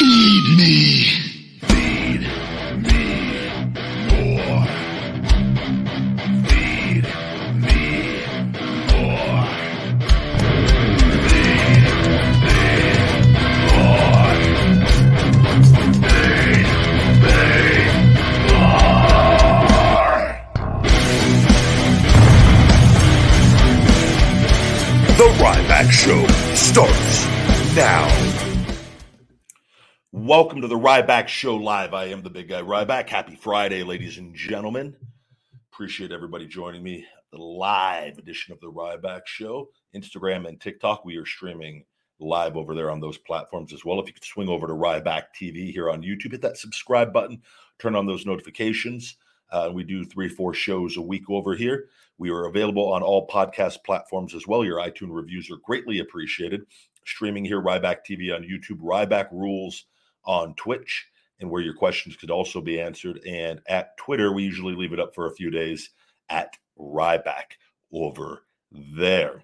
Feed me. Feed me more. Feed me more. Feed me more. Feed me more. The Ryback Show starts now. Welcome to the Ryback Show Live. I am the big guy Ryback. Happy Friday, ladies and gentlemen. Appreciate everybody joining me. The live edition of the Ryback Show, Instagram and TikTok. We are streaming live over there on those platforms as well. If you could swing over to Ryback TV here on YouTube, hit that subscribe button, turn on those notifications. Uh, we do three, four shows a week over here. We are available on all podcast platforms as well. Your iTunes reviews are greatly appreciated. Streaming here, Ryback TV on YouTube, Ryback Rules on Twitch, and where your questions could also be answered. And at Twitter, we usually leave it up for a few days at Ryback over there.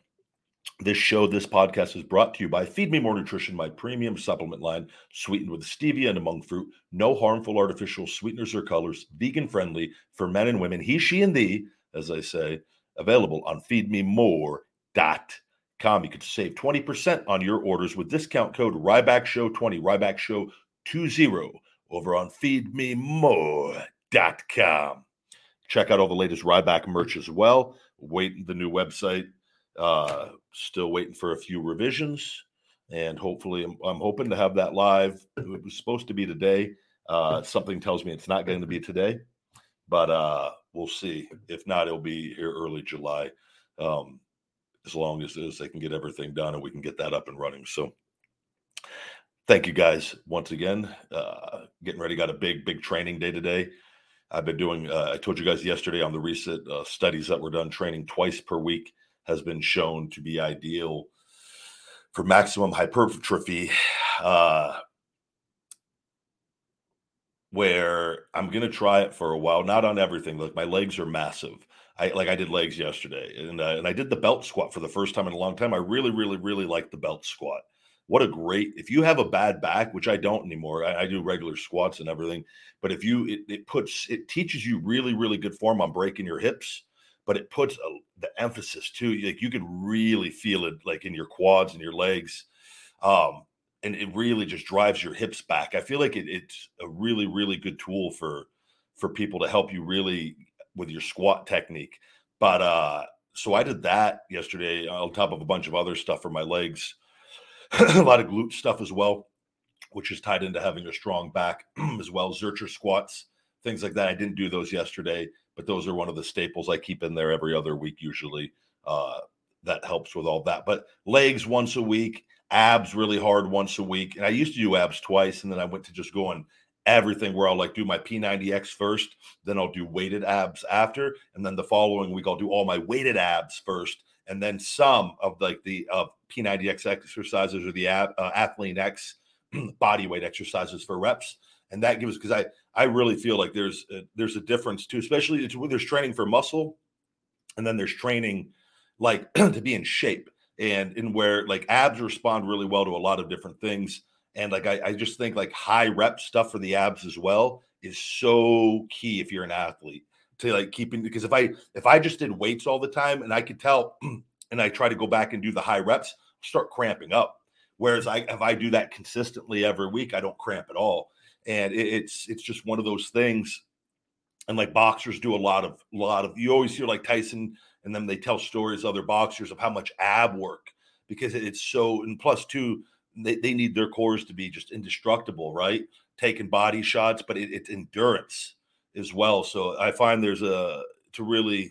This show, this podcast is brought to you by Feed Me More Nutrition, my premium supplement line, sweetened with stevia and monk fruit, no harmful artificial sweeteners or colors, vegan friendly for men and women, he, she, and thee, as I say, available on feedmemore.com. You could save 20% on your orders with discount code Ryback Show 20, Ryback Show 20 over on feedmemore.com. Check out all the latest Ryback merch as well. Waiting the new website. Uh, still waiting for a few revisions, and hopefully, I'm, I'm hoping to have that live. It was supposed to be today. Uh, something tells me it's not going to be today, but uh, we'll see. If not, it'll be here early July. Um, as long as, as they can get everything done and we can get that up and running. So, thank you guys once again. Uh, getting ready, got a big, big training day today. I've been doing, uh, I told you guys yesterday on the recent uh, studies that were done, training twice per week has been shown to be ideal for maximum hypertrophy. Uh, where I'm gonna try it for a while, not on everything. Like my legs are massive. I like I did legs yesterday, and uh, and I did the belt squat for the first time in a long time. I really, really, really like the belt squat. What a great! If you have a bad back, which I don't anymore, I, I do regular squats and everything. But if you, it, it puts, it teaches you really, really good form on breaking your hips. But it puts a, the emphasis too. Like you can really feel it, like in your quads and your legs. Um, and it really just drives your hips back. I feel like it, it's a really, really good tool for for people to help you really with your squat technique. But uh so I did that yesterday on top of a bunch of other stuff for my legs, a lot of glute stuff as well, which is tied into having a strong back as well. Zercher squats, things like that. I didn't do those yesterday, but those are one of the staples I keep in there every other week usually. Uh, that helps with all that. But legs once a week, abs really hard once a week. And I used to do abs twice, and then I went to just going everything where I'll like do my P90X first, then I'll do weighted abs after, and then the following week I'll do all my weighted abs first, and then some of like the uh, P90X exercises or the ab, uh, Athlean X body weight exercises for reps. And that gives because I I really feel like there's a, there's a difference too, especially when there's training for muscle, and then there's training like to be in shape and in where like abs respond really well to a lot of different things and like I, I, just think like high rep stuff for the abs as well is so key if you're an athlete to like keeping because if i if i just did weights all the time and i could tell and i try to go back and do the high reps start cramping up. Whereas i if i do that consistently every week i don't cramp at all. And it, it's it's just one of those things. And like boxers do a lot of a lot of you always hear like tyson and then they tell stories other boxers of how much ab work because it's so and plus two they, they need their cores to be just indestructible right taking body shots but it, it's endurance as well so i find there's a to really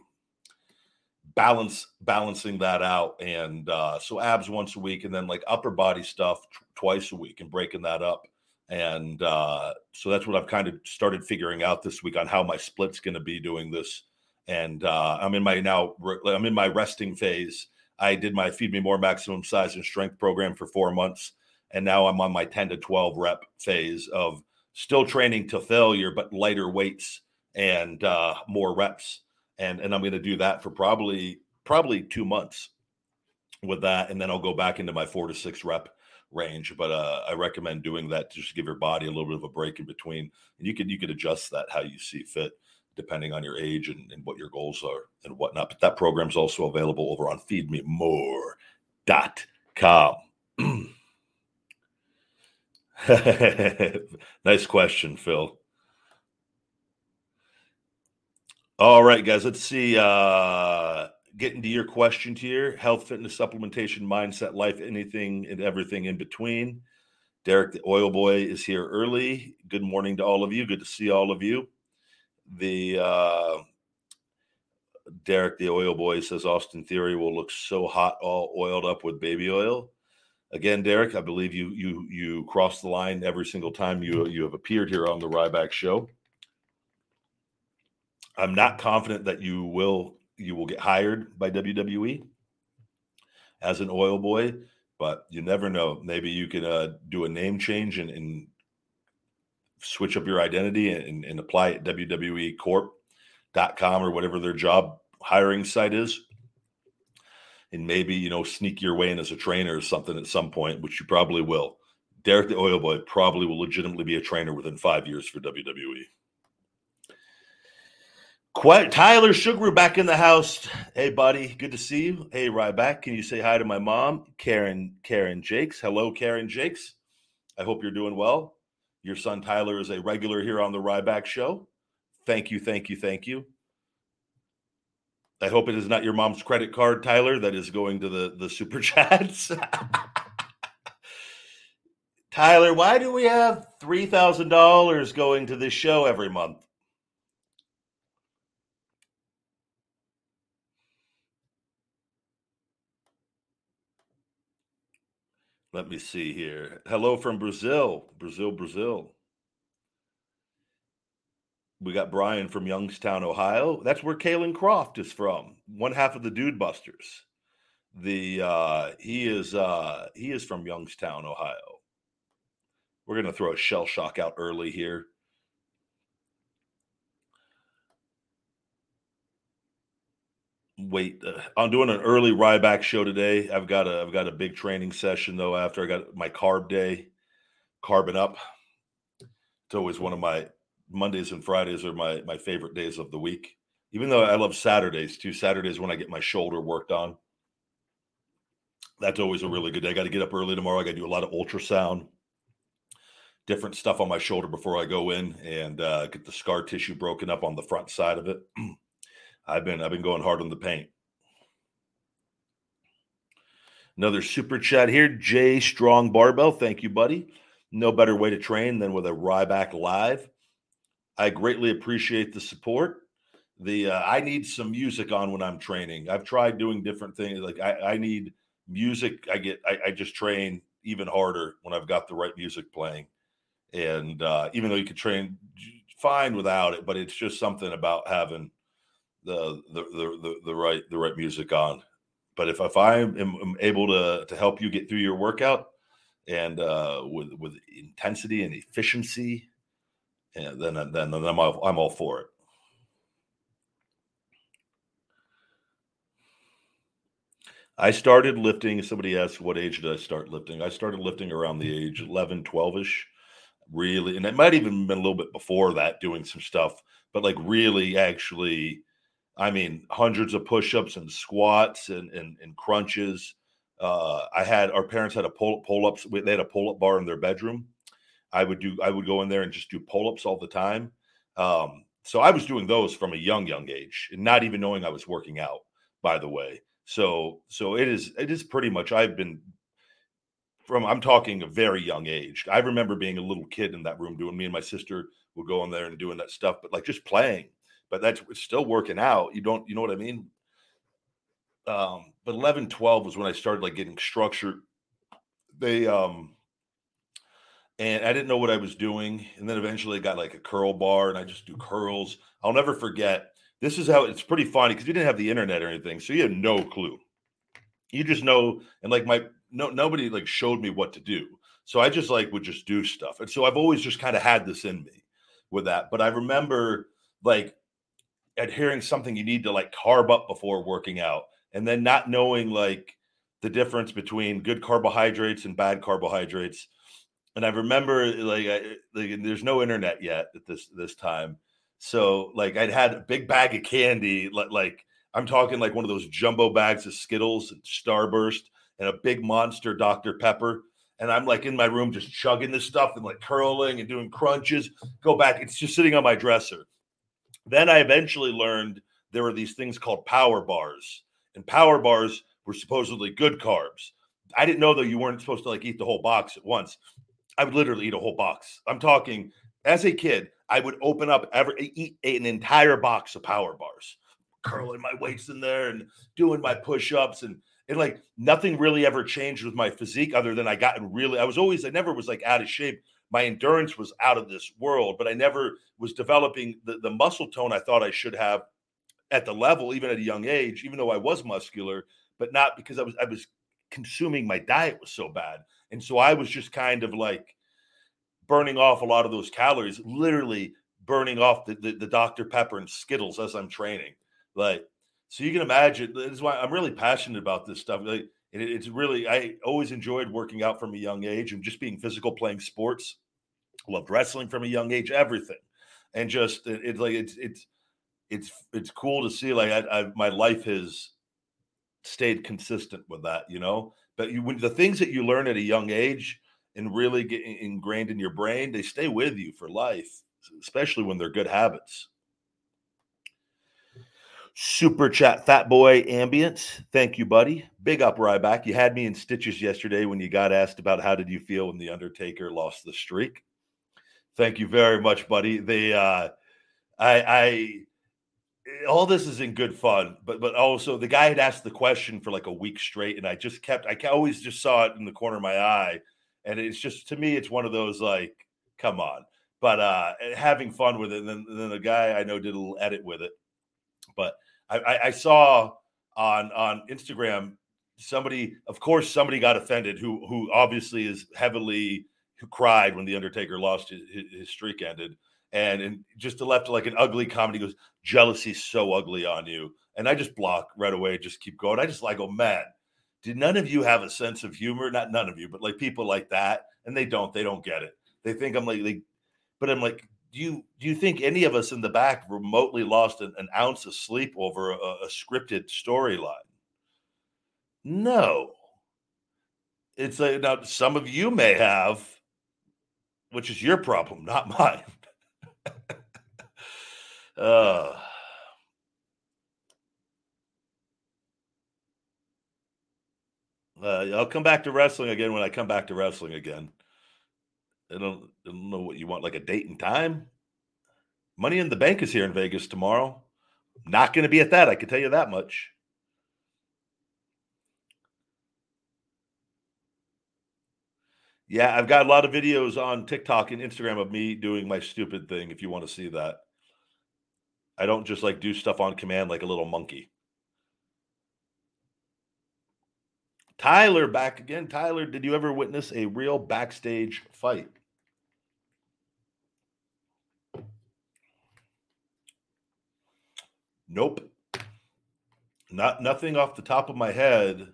balance balancing that out and uh so abs once a week and then like upper body stuff t- twice a week and breaking that up And uh, so that's what I've kind of started figuring out this week on how my split's going to be doing this. And uh, I'm in my now, I'm in my resting phase. I did my Feed Me More maximum size and strength program for four months. And now I'm on my 10 to 12 rep phase of still training to failure, but lighter weights and uh, more reps. And, and I'm going to do that for probably, probably two months with that. And then I'll go back into my four to six rep range. But uh, I recommend doing that to just give your body a little bit of a break in between. And you could you could adjust that how you see fit, depending on your age and, and what your goals are and whatnot. But that program is also available over on feedmemore.com. nice question, Phil. All right, guys, let's see. Uh, getting to your question here health, fitness, supplementation, mindset, life, anything and everything in between. Derek, the oil boy, is here early. Good morning to all of you. Good to see all of you. The uh, Derek, the oil boy, says Austin Theory will look so hot, all oiled up with baby oil. Again, Derek, I believe you you you cross the line every single time you you have appeared here on the Ryback Show. I'm not confident that you will you will get hired by WWE as an oil boy, but you never know. Maybe you can uh, do a name change and, and switch up your identity and, and apply at WWEcorp.com or whatever their job hiring site is. And maybe, you know, sneak your way in as a trainer or something at some point, which you probably will. Derek the Oil Boy probably will legitimately be a trainer within five years for WWE. Quite, Tyler Sugar back in the house. Hey, buddy, good to see you. Hey, Ryback, can you say hi to my mom, Karen Karen Jakes? Hello, Karen Jakes. I hope you're doing well. Your son Tyler is a regular here on the Ryback Show. Thank you, thank you, thank you. I hope it is not your mom's credit card, Tyler, that is going to the the super chats. Tyler, why do we have three thousand dollars going to this show every month? Let me see here. Hello from Brazil. Brazil, Brazil. We got Brian from Youngstown, Ohio. That's where Caylen Croft is from. One half of the Dude Busters. The uh he is uh he is from Youngstown, Ohio. We're gonna throw a shell shock out early here. Wait. Uh, I'm doing an early Ryback show today. I've got a I've got a big training session though. After I got my carb day, carbon up. It's always one of my Mondays and Fridays are my my favorite days of the week. Even though I love Saturdays too. Saturdays when I get my shoulder worked on. That's always a really good day. I got to get up early tomorrow. I got to do a lot of ultrasound, different stuff on my shoulder before I go in and uh, get the scar tissue broken up on the front side of it. I've been I've been going hard on the paint. Another super chat here, Jay Strong Barbell. Thank you, buddy. No better way to train than with a Ryback Live. I greatly appreciate the support. The uh, I need some music on when I'm training. I've tried doing different things. Like I, I need music. I get I, I, just train even harder when I've got the right music playing. And uh, even though you could train fine without it, but it's just something about having the the the, the right the right music on. But if if I am, able to to help you get through your workout and uh, with with intensity and efficiency, and then then then I'm all, I'm all for it. I started lifting. Somebody asked, what age did I start lifting? I started lifting around the age 11, 12 ish, really. And it might even been a little bit before that, doing some stuff, but like really actually I mean, hundreds of push-ups and squats and and, and crunches. Uh, I had our parents had a pull pull ups. They had a pull up bar in their bedroom. I would do. I would go in there and just do pull ups all the time. Um, so I was doing those from a young young age, and not even knowing I was working out. By the way, so so it is. It is pretty much. I've been from. I'm talking a very young age. I remember being a little kid in that room doing. Me and my sister would go in there and doing that stuff, but like just playing but that's still working out. You don't, you know what I mean? Um, but 11, 12 was when I started like getting structured. They, um, and I didn't know what I was doing. And then eventually I got like a curl bar and I just do curls. I'll never forget. This is how it's pretty funny because we didn't have the internet or anything. So you had no clue. You just know, and like my no nobody like showed me what to do. So I just like would just do stuff. And so I've always just kind of had this in me with that. But I remember like at hearing something you need to like carb up before working out and then not knowing like the difference between good carbohydrates and bad carbohydrates and I remember like, I, like there's no internet yet at this this time, so like I'd had a big bag of candy, like, like I'm talking like one of those jumbo bags of Skittles, and Starburst, and a big monster Dr Pepper, and I'm like in my room just chugging this stuff and like curling and doing crunches. Go back, it's just sitting on my dresser. Then I eventually learned there were these things called power bars, and power bars were supposedly good carbs. I didn't know though you weren't supposed to like eat the whole box at once. I would literally eat a whole box. I'm talking as a kid, I would open up every eat an entire box of power bars, curling my weights in there and doing my push-ups and and like nothing really ever changed with my physique other than I gotten really I was always I never was like out of shape. My endurance was out of this world, but I never was developing the, the muscle tone I thought I should have at the level, even at a young age, even though I was muscular, but not because I was I was consuming my diet was so bad. And so I was just kind of like burning off a lot of those calories, literally burning off the, the, the Dr. Pepper and Skittles as I'm training. Like, so you can imagine, this is why I'm really passionate about this stuff. Like, it, it's really, I always enjoyed working out from a young age and just being physical, playing sports. Loved wrestling from a young age, everything. And just, it, it's like, it's, it's, it's, it's cool to see like I, I, my life has stayed consistent with that, you know. But you, when the things that you learn at a young age and really get ingrained in your brain, they stay with you for life, especially when they're good habits. Super chat, Fat Boy Ambience. Thank you, buddy. Big up, Ryback. You had me in stitches yesterday when you got asked about how did you feel when the Undertaker lost the streak. Thank you very much, buddy. The uh, I, I all this is in good fun, but but also the guy had asked the question for like a week straight, and I just kept I always just saw it in the corner of my eye, and it's just to me it's one of those like come on, but uh having fun with it. And then, and then the guy I know did a little edit with it, but I, I, saw on on Instagram somebody, of course, somebody got offended who who obviously is heavily who cried when the Undertaker lost his, his streak ended. And, and just left like an ugly comedy goes jealousy's so ugly on you. And i just block right away just keep going. I just like oh man did none of you have a sense of humor? Not none of you but like people like that and they don't they don't get it. They think i'm like, like but i'm like do you do you think any of us in the back remotely lost an, an ounce of sleep over a, a scripted storyline? No. It's like now some of you may have which is your problem not mine. Uh, uh, I'll come back to wrestling again when I come back to wrestling again. I don't, I don't know what you want, like a date and time. Money in the Bank is here in Vegas tomorrow. Not going to be at that. I can tell you that much. Yeah, I've got a lot of videos on TikTok and Instagram of me doing my stupid thing if you want to see that. I don't just like do stuff on command like a little monkey. Tyler back again. Tyler, did you ever witness a real backstage fight? Nope. Not nothing off the top of my head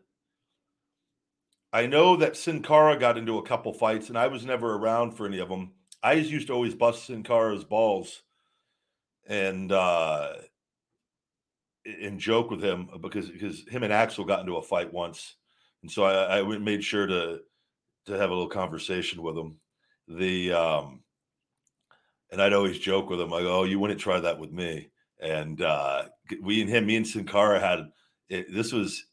I know that Sin Cara got into a couple fights, and I was never around for any of them. I used to always bust Sin Cara's balls and uh, and joke with him because because him and Axel got into a fight once, and so I, I made sure to to have a little conversation with him. The um, and I'd always joke with him like, "Oh, you wouldn't try that with me." And uh, we and him, me and Sin Cara had it, this was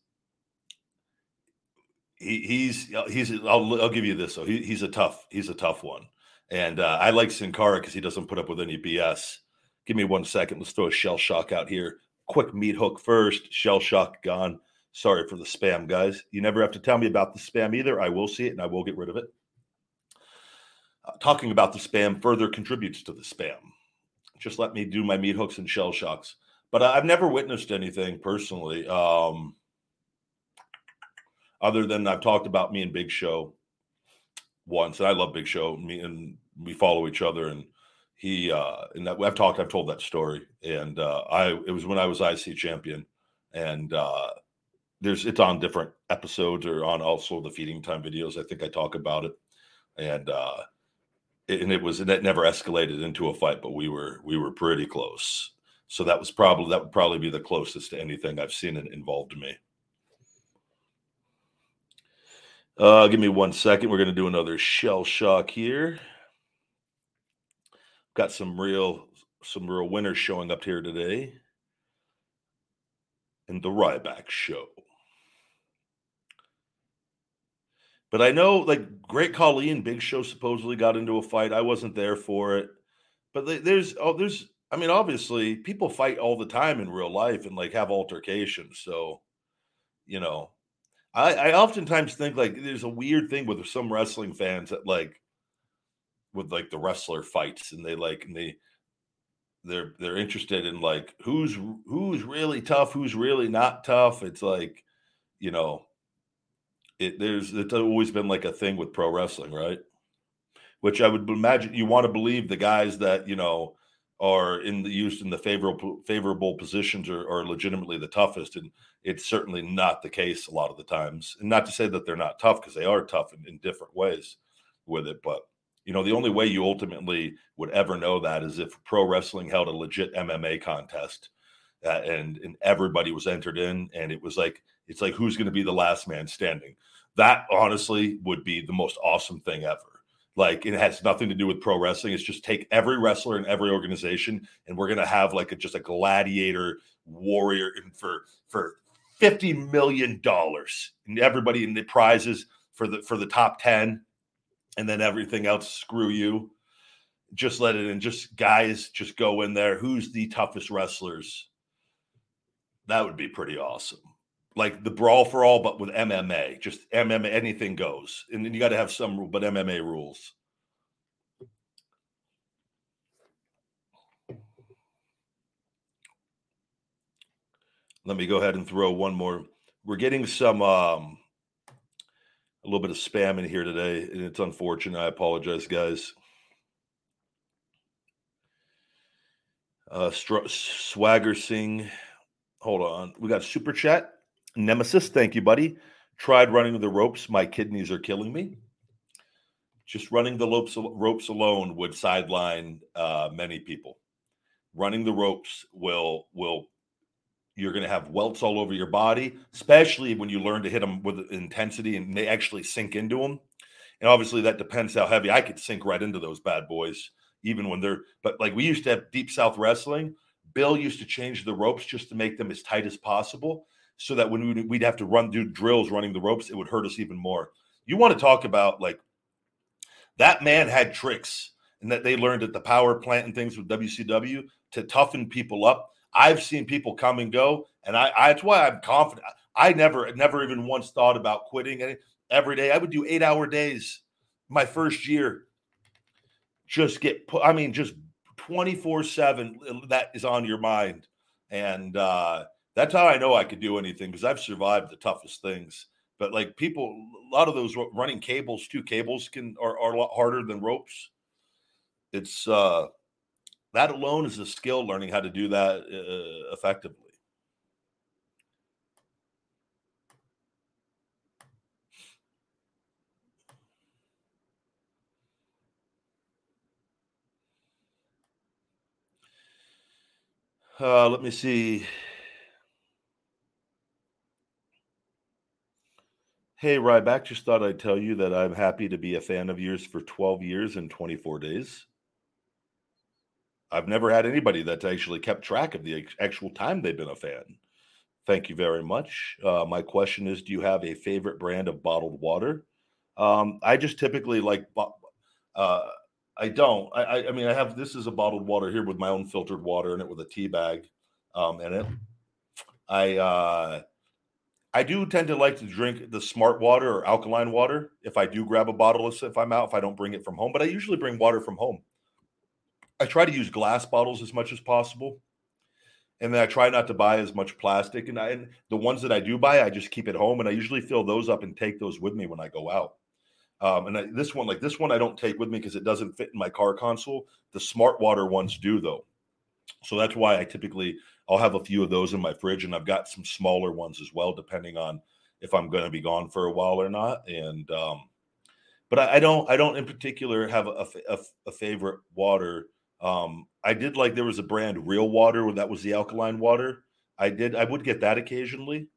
he, he's uh, he's I'll, I'll give you this. So he, he's a tough he's a tough one, and uh, I like Sin Cara because he doesn't put up with any BS. Give me one second. Let's throw a shell shock out here. Quick meat hook first. Shell shock gone. Sorry for the spam, guys. You never have to tell me about the spam either. I will see it and I will get rid of it. uh, talking about the spam further contributes to the spam. Just let me do my meat hooks and shell shocks. But I've never witnessed anything personally, um, other than I've talked about me and Big Show once, and I love Big Show. Me and we follow each other, and he uh, and that, I've talked, I've told that story, and uh, I it was when I was IC champion, and uh, there's it's on different episodes or on also the feeding time videos. I think I talk about it, and uh, and it was it never escalated into a fight, but we were we were pretty close. So that was probably that would probably be the closest to anything I've seen it involved me. Uh, give me one second. We're to do another shell shock here. Got some real some real winners showing up here today in the Ryback show. But I know, like, Great Khali and Big Show supposedly got into a fight. I wasn't there for it, but there's oh, there's. I mean, obviously, people fight all the time in real life and like have altercations. So, you know, I, I oftentimes think like there's a weird thing with some wrestling fans that like with like the wrestler fights and they like and they they're they're interested in like who's who's really tough, who's really not tough. It's like, you know, it there's it's always been like a thing with pro wrestling, right? Which I would imagine you want to believe the guys that you know are in the used in the favorable favorable positions are, are legitimately the toughest, and it's certainly not the case a lot of the times. And not to say that they're not tough because they are tough in, in different ways with it, but you know the only way you ultimately would ever know that is if pro wrestling held a legit MMA contest uh, and and everybody was entered in, and it was like it's like who's going to be the last man standing. That honestly would be the most awesome thing ever. Like it has nothing to do with pro wrestling. It's just take every wrestler in every organization, and we're gonna have like a, just a gladiator warrior for for fifty million dollars, and everybody in the prizes for the for the top ten, and then everything else. Screw you. Just let it in. Just guys, just go in there. Who's the toughest wrestlers? That would be pretty awesome like the brawl for all, but with MMA. Just MMA, anything goes, and then you got to have some rule, but MMA rules. Let me go ahead and throw one more. We're getting some um, a little bit of spam in here today, and it's unfortunate. I apologize, guys. Uh, Swagger Sing. Hold on. We got super chat. Nemesis, thank you, buddy. Tried running the ropes. My kidneys are killing me. Just running the ropes, ropes alone would sideline uh, many people. Running the ropes will will you're going to have welts all over your body, especially when you learn to hit them with intensity and they actually sink into them. And obviously, that depends how heavy. I could sink right into those bad boys, even when they're. But like we used to have Deep South Wrestling, Bill used to change the ropes just to make them as tight as possible so that when we'd have to run do drills running the ropes, it would hurt us even more. You want to talk about like that man had tricks and that they learned at the power plant and things with WCW to toughen people up. I've seen people come and go, and I, I that's why I'm confident. I never, never even once thought about quitting any, every day. I would do eight hour days my first year. Just get put, I mean, just 24 7 that is on your mind. And uh that's how I know I could do anything because I've survived the toughest things. But like people, a lot of those running cables, two cables can are, are a lot harder than ropes. It's uh that alone is a skill learning how to do that uh, effectively. Uh, let me see. Hey, Ryback, just thought I'd tell you that I'm happy to be a fan of yours for 12 years and 24 days. I've never had anybody that's actually kept track of the actual time they've been a fan. Thank you very much. Uh, my question is Do you have a favorite brand of bottled water? Um, I just typically like, uh, I don't. I, I mean, I have this is a bottled water here with my own filtered water in it with a tea bag um, in it. I, uh, I do tend to like to drink the smart water or alkaline water if I do grab a bottle of if I'm out, if I don't bring it from home, but I usually bring water from home. I try to use glass bottles as much as possible. And then I try not to buy as much plastic. And, I, and the ones that I do buy, I just keep at home. And I usually fill those up and take those with me when I go out. Um, and I, this one, like this one, I don't take with me because it doesn't fit in my car console. The smart water ones do, though. So that's why I typically I'll have a few of those in my fridge, and I've got some smaller ones as well, depending on if I'm going to be gone for a while or not. And um, but I, I don't I don't in particular have a, a, a favorite water. Um, I did like there was a brand Real Water that was the alkaline water. I did I would get that occasionally,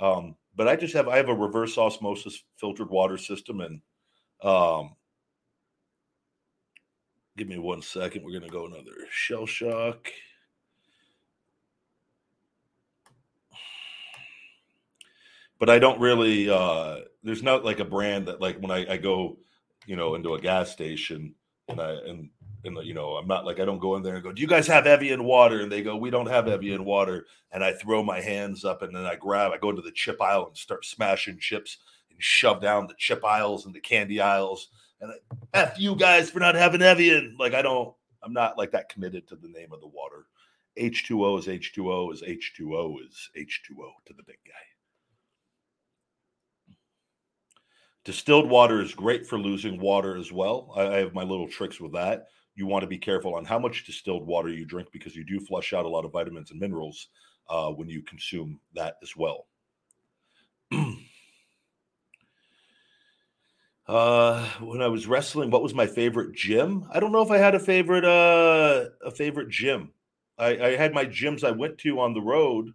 um, but I just have I have a reverse osmosis filtered water system, and um, give me one second. We're gonna go another shell shock. but I don't really. Uh, there's not like a brand that like when I, I go, you know, into a gas station and I and and you know I'm not like I don't go in there and go, do you guys have Evian water? And they go, we don't have Evian water. And I throw my hands up and then I grab, I go to the chip aisle and start smashing chips and shove down the chip aisles and the candy aisles. And I, F you guys for not having Evian. Like I don't, I'm not like that committed to the name of the water. H2O is H2O is H2O is H2O to the big guy. Distilled water is great for losing water as well. I, I have my little tricks with that. You want to be careful on how much distilled water you drink because you do flush out a lot of vitamins and minerals uh, when you consume that as well. uh, when I was wrestling, what was my favorite gym? I don't know if I had a favorite uh, a favorite gym. I, I had my gyms I went to on the road,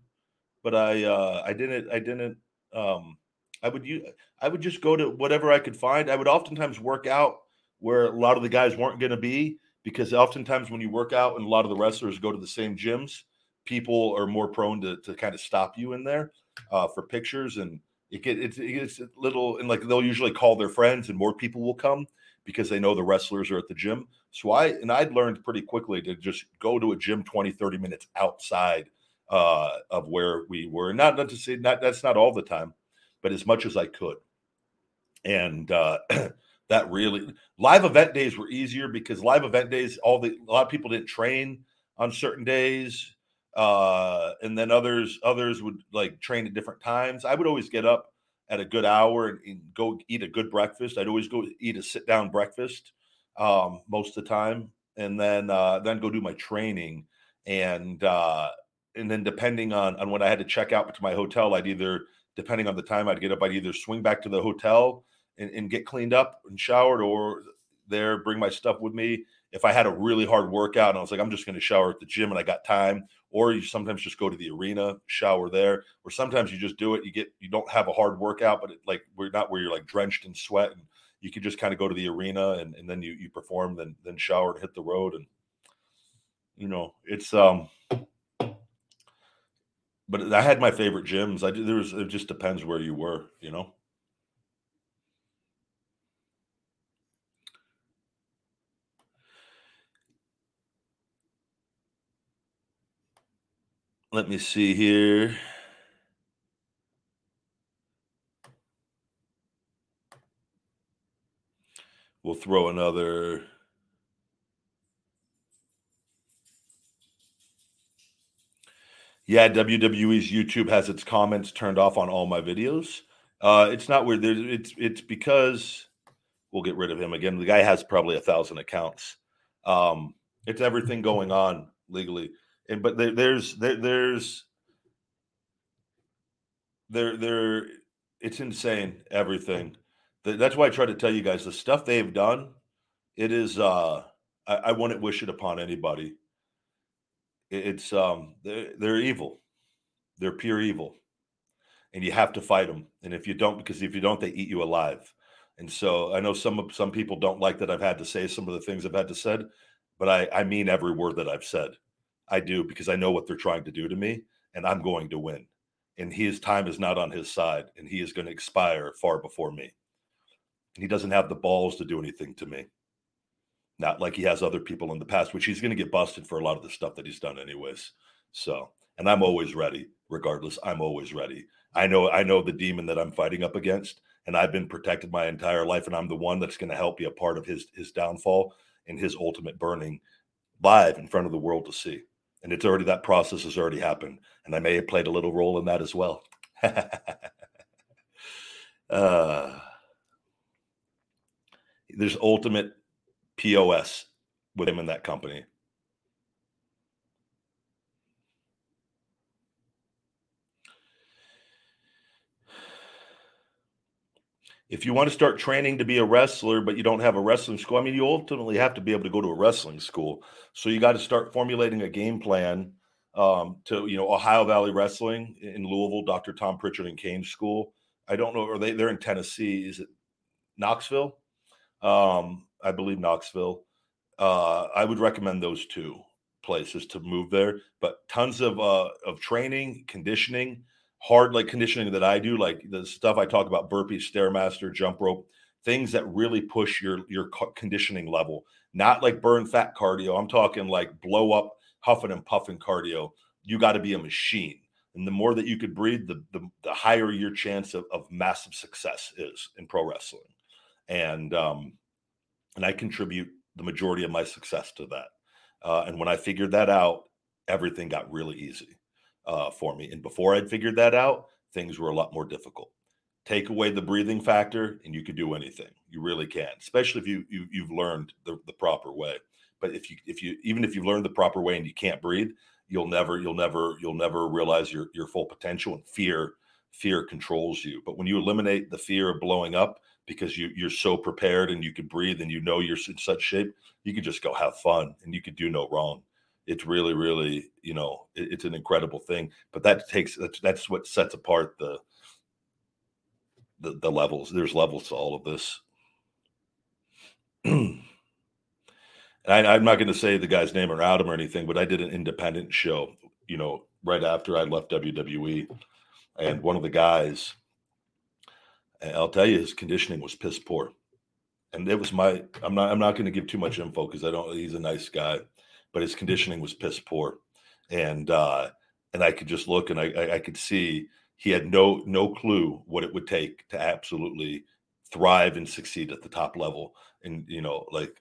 but I uh, I didn't I didn't um, I would use, I would just go to whatever I could find. I would oftentimes work out where a lot of the guys weren't going to be because oftentimes when you work out and a lot of the wrestlers go to the same gyms, people are more prone to, to kind of stop you in there uh, for pictures and it, get, it, gets a little and like they'll usually call their friends and more people will come because they know the wrestlers are at the gym. So I and I'd learned pretty quickly to just go to a gym 20, 30 minutes outside uh, of where we were. Not, not to say not that's not all the time, but as much as I could. And uh, that really live event days were easier because live event days, all the a lot of people didn't train on certain days, uh, and then others others would like train at different times. I would always get up at a good hour and, and go eat a good breakfast. I'd always go eat a sit down breakfast um, most of the time, and then uh, then go do my training and uh, and then depending on on when I had to check out to my hotel, I'd either depending on the time I'd get up, I'd either swing back to the hotel and, and get cleaned up and showered or there, bring my stuff with me. If I had a really hard workout and I was like, I'm just going to shower at the gym and I got time, or you sometimes just go to the arena, shower there, or sometimes you just do it. You get, you don't have a hard workout, but it, like we're not where you're like drenched in sweat and you can just kind of go to the arena and, and then you, you perform, then, then shower and hit the road. And, you know, it's, um, but I had my favorite gyms. I there was it just depends where you were, you know. Let me see here. We'll throw another Yeah, WWE's YouTube has its comments turned off on all my videos. Uh, it's not weird. There's, it's it's because we'll get rid of him again. The guy has probably a thousand accounts. Um, it's everything going on legally, and but there, there's there, there's there there it's insane everything. That's why I try to tell you guys the stuff they've done. It is uh, I, I wouldn't wish it upon anybody. It's um they're, they're evil. They're pure evil. And you have to fight them and if you don't because if you don't they eat you alive. And so i know some of some people don't like that i've had to say some of the things i've had to said but i i mean every word that i've said i do because i know what they're trying to do to me and i'm going to win and his time is not on his side and he is going to expire far before me and he doesn't have the balls to do anything to me not like he has other people in the past, which he's going to get busted for a lot of the stuff that he's done, anyways. So, and I'm always ready, regardless. I'm always ready. I know I know the demon that I'm fighting up against, and I've been protected my entire life, and I'm the one that's going to help be a part of his his downfall and his ultimate burning live in front of the world to see. And it's already that process has already happened, and I may have played a little role in that as well. uh, there's ultimate POS with him in that company. If you want to start training to be a wrestler, but you don't have a wrestling school, I mean, you ultimately have to be able to go to a wrestling school. So you got to start formulating a game plan um, to, you know, Ohio Valley Wrestling in Louisville, Dr. Tom Prichard and Kane School. I don't know, are they? They're in Tennessee. Is it Knoxville? Um, I believe Knoxville. Uh, I would recommend those two places to move there. But tons of uh, of training, conditioning hard like conditioning that I do, like the stuff I talk about, burpees, stairmaster, jump rope, things that really push your your conditioning level. Not like burn fat cardio. I'm talking like blow up, huffing and puffing cardio. You got to be a machine. And the more that you could breathe, the, the, the higher your chance of, of massive success is in pro wrestling. And um, and I contribute the majority of my success to that. Uh, and when I figured that out, everything got really easy uh, for me. And before I'd figured that out, things were a lot more difficult. Take away the breathing factor, and you could do anything. You really can, especially if you, you you've learned the, the proper way. But if you if you even if you've learned the proper way and you can't breathe, you'll never you'll never you'll never realize your your full potential. And fear fear controls you. But when you eliminate the fear of blowing up because you you're so prepared and you can breathe and you know you're in such shape, you can just go have fun and you can do no wrong it's really really you know it, it's an incredible thing but that takes that's, that's what sets apart the, the the levels there's levels to all of this. I, i'm not going to say the guy's name or out him or anything but i did an independent show you know right after i left wwe and one of the guys i'll tell you his conditioning was piss poor. And it was my i'm not i'm not going to give too much info because i don't he's a nice guy but his conditioning was piss poor, and uh, and I could just look and I, I, I could see he had no no clue what it would take to absolutely thrive and succeed at the top level, and you know like.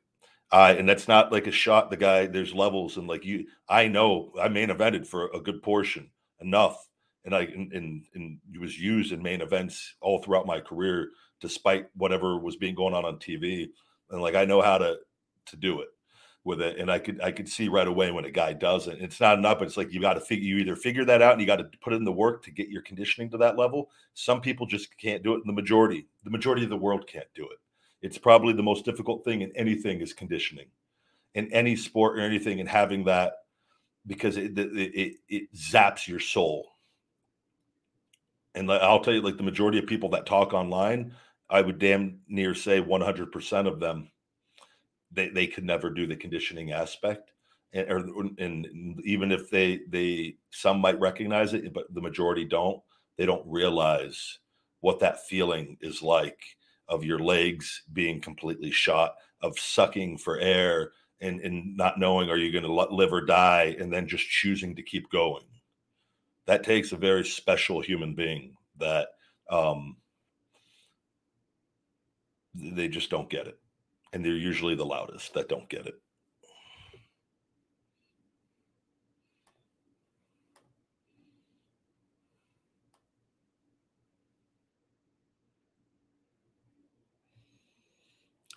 I, and that's not like a shot. The guy, there's levels, and like you, I know I main evented for a good portion enough, and I and, and and was used in main events all throughout my career, despite whatever was being going on on TV. And like I know how to to do it with it. And I could I could see right away when a guy doesn't. It's not enough. It's like you got to figure you either figure that out and you got to put in the work to get your conditioning to that level. Some people just can't do it. And the majority, the majority of the world can't do it. It's probably the most difficult thing in anything is conditioning, in any sport or anything, and having that because it it, it, it zaps your soul. And I'll tell you, like the majority of people that talk online, I would damn near say 100% of them they, they could never do the conditioning aspect and, or, and even if they they some might recognize it but the majority don't they don't realize what that feeling is like of your legs being completely shot of sucking for air and, and not knowing are you going to live or die and then just choosing to keep going. That takes a very special human being that um, they just don't get it and they're usually the loudest that don't get it.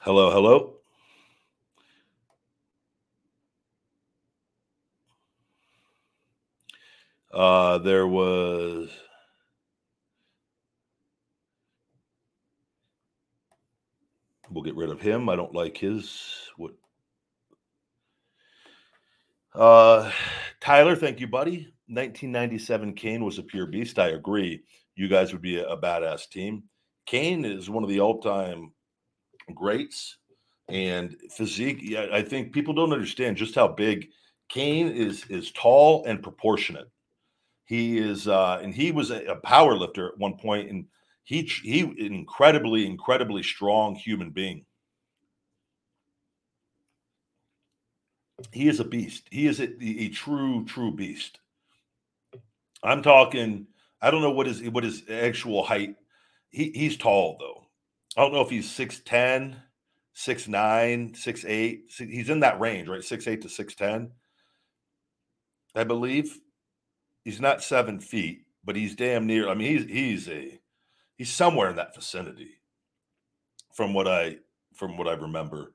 Hello, hello. Uh, there was We'll get rid of him. I don't like his what. Uh, Tyler, thank you, buddy. 1997 Kane was a pure beast. I agree. You guys would be a, a badass team. Kane is one of the all-time greats and physique. Yeah, I think people don't understand just how big Kane is. Is tall and proportionate. He is, uh, and he was a, a power lifter at one point, and he he incredibly incredibly strong human being. He is a beast. He is a, a true true beast. I'm talking. I don't know what his what his actual height. He he's tall though. I don't know if he's 6'10, 6'9, 6'8. He's in that range, right? 6'8 to 6'10. I believe. He's not seven feet, but he's damn near. I mean, he's he's a he's somewhere in that vicinity from what I from what I remember.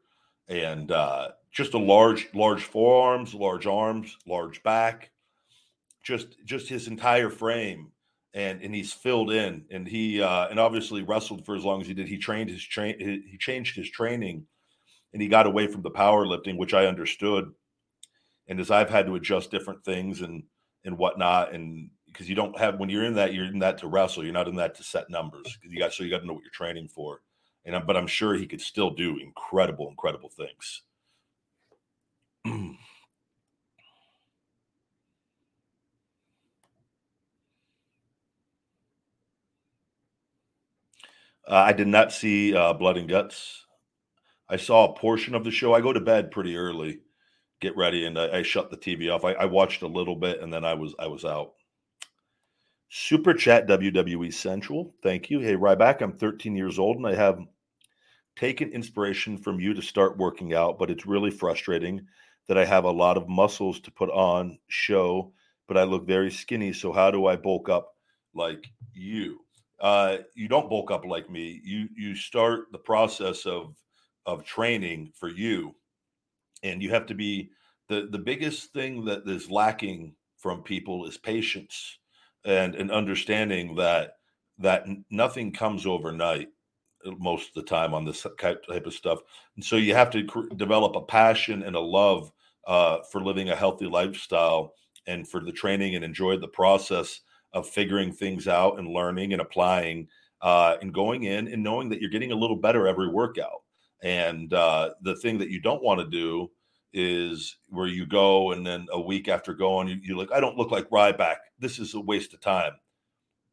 And uh just a large, large forearms, large arms, large back, just just his entire frame. And and he's filled in. And he uh and obviously wrestled for as long as he did. He trained his train he changed his training and he got away from the powerlifting which i understood. And as i've had to adjust different things and and whatnot and because you don't have when you're in that you're in that to wrestle you're not in that to set numbers you got so you got to know what you're training for and but i'm sure he could still do incredible incredible things Uh, I did not see uh, Blood and Guts. I saw a portion of the show. I go to bed pretty early, get ready, and I, I shut the TV off. I, I, watched a little bit, and then I was I was out. Super chat WWE Central. Thank you. Hey Ryback, I'm 13 years old, and I have taken inspiration from you to start working out, but it's really frustrating that I have a lot of muscles to put on show, but I look very skinny. So how do I bulk up like you? uh, you don't bulk up like me. You you start the process of of training for you, and you have to be the the biggest thing that is lacking from people is patience and an understanding that that nothing comes overnight uh, most of the time on this type of stuff and so you have to cr- develop a passion and a love uh, for living a healthy lifestyle and for the training and enjoy the process of figuring things out and learning and applying uh, and going in and knowing that you're getting a little better every workout. And uh, the thing that you don't want to do is where you go and then a week after going, you, are like, I don't look like Ryback. This is a waste of time.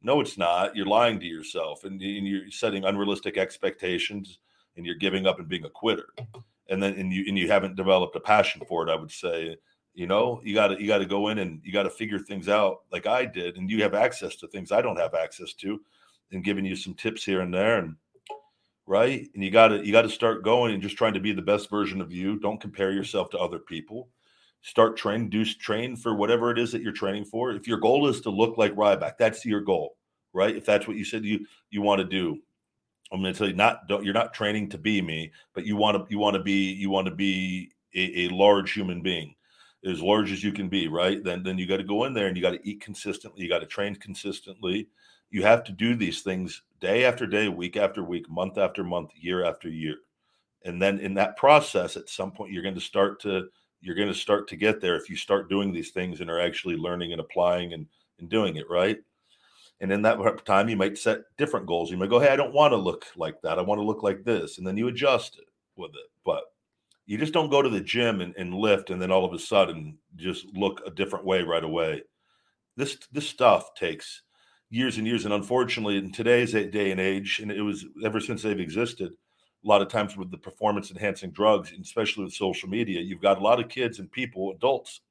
No, it's not. You're lying to yourself and, and you're setting unrealistic expectations and you're giving up and being a quitter. And then and you and you haven't developed a passion for it, I would say. You know, you got to you got to go in and you got to figure things out like I did, and you have access to things I don't have access to, and giving you some tips here and there, and right, and you got to you got to start going and just trying to be the best version of you. Don't compare yourself to other people. Start training, do train for whatever it is that you're training for. If your goal is to look like Ryback, that's your goal, right? If that's what you said you you want to do, I'm going to tell you not don't, you're not training to be me, but you want to you want to be you want to be a, a large human being as large as you can be, right? Then then you got to go in there and you got to eat consistently, you got to train consistently. You have to do these things day after day, week after week, month after month, year after year. And then in that process at some point you're going to start to you're going to start to get there if you start doing these things and are actually learning and applying and and doing it, right? And in that time, you might set different goals. You might go, Hey, I don't want to look like that. I want to look like this. And then you adjust it with it. But you just don't go to the gym and, and lift and then all of a sudden just look a different way right away. This this stuff takes years and years, and unfortunately, in today's day and age, and it was ever since they've existed, a lot of times with the performance enhancing drugs, especially with social media, you've got a lot of kids and people, adults,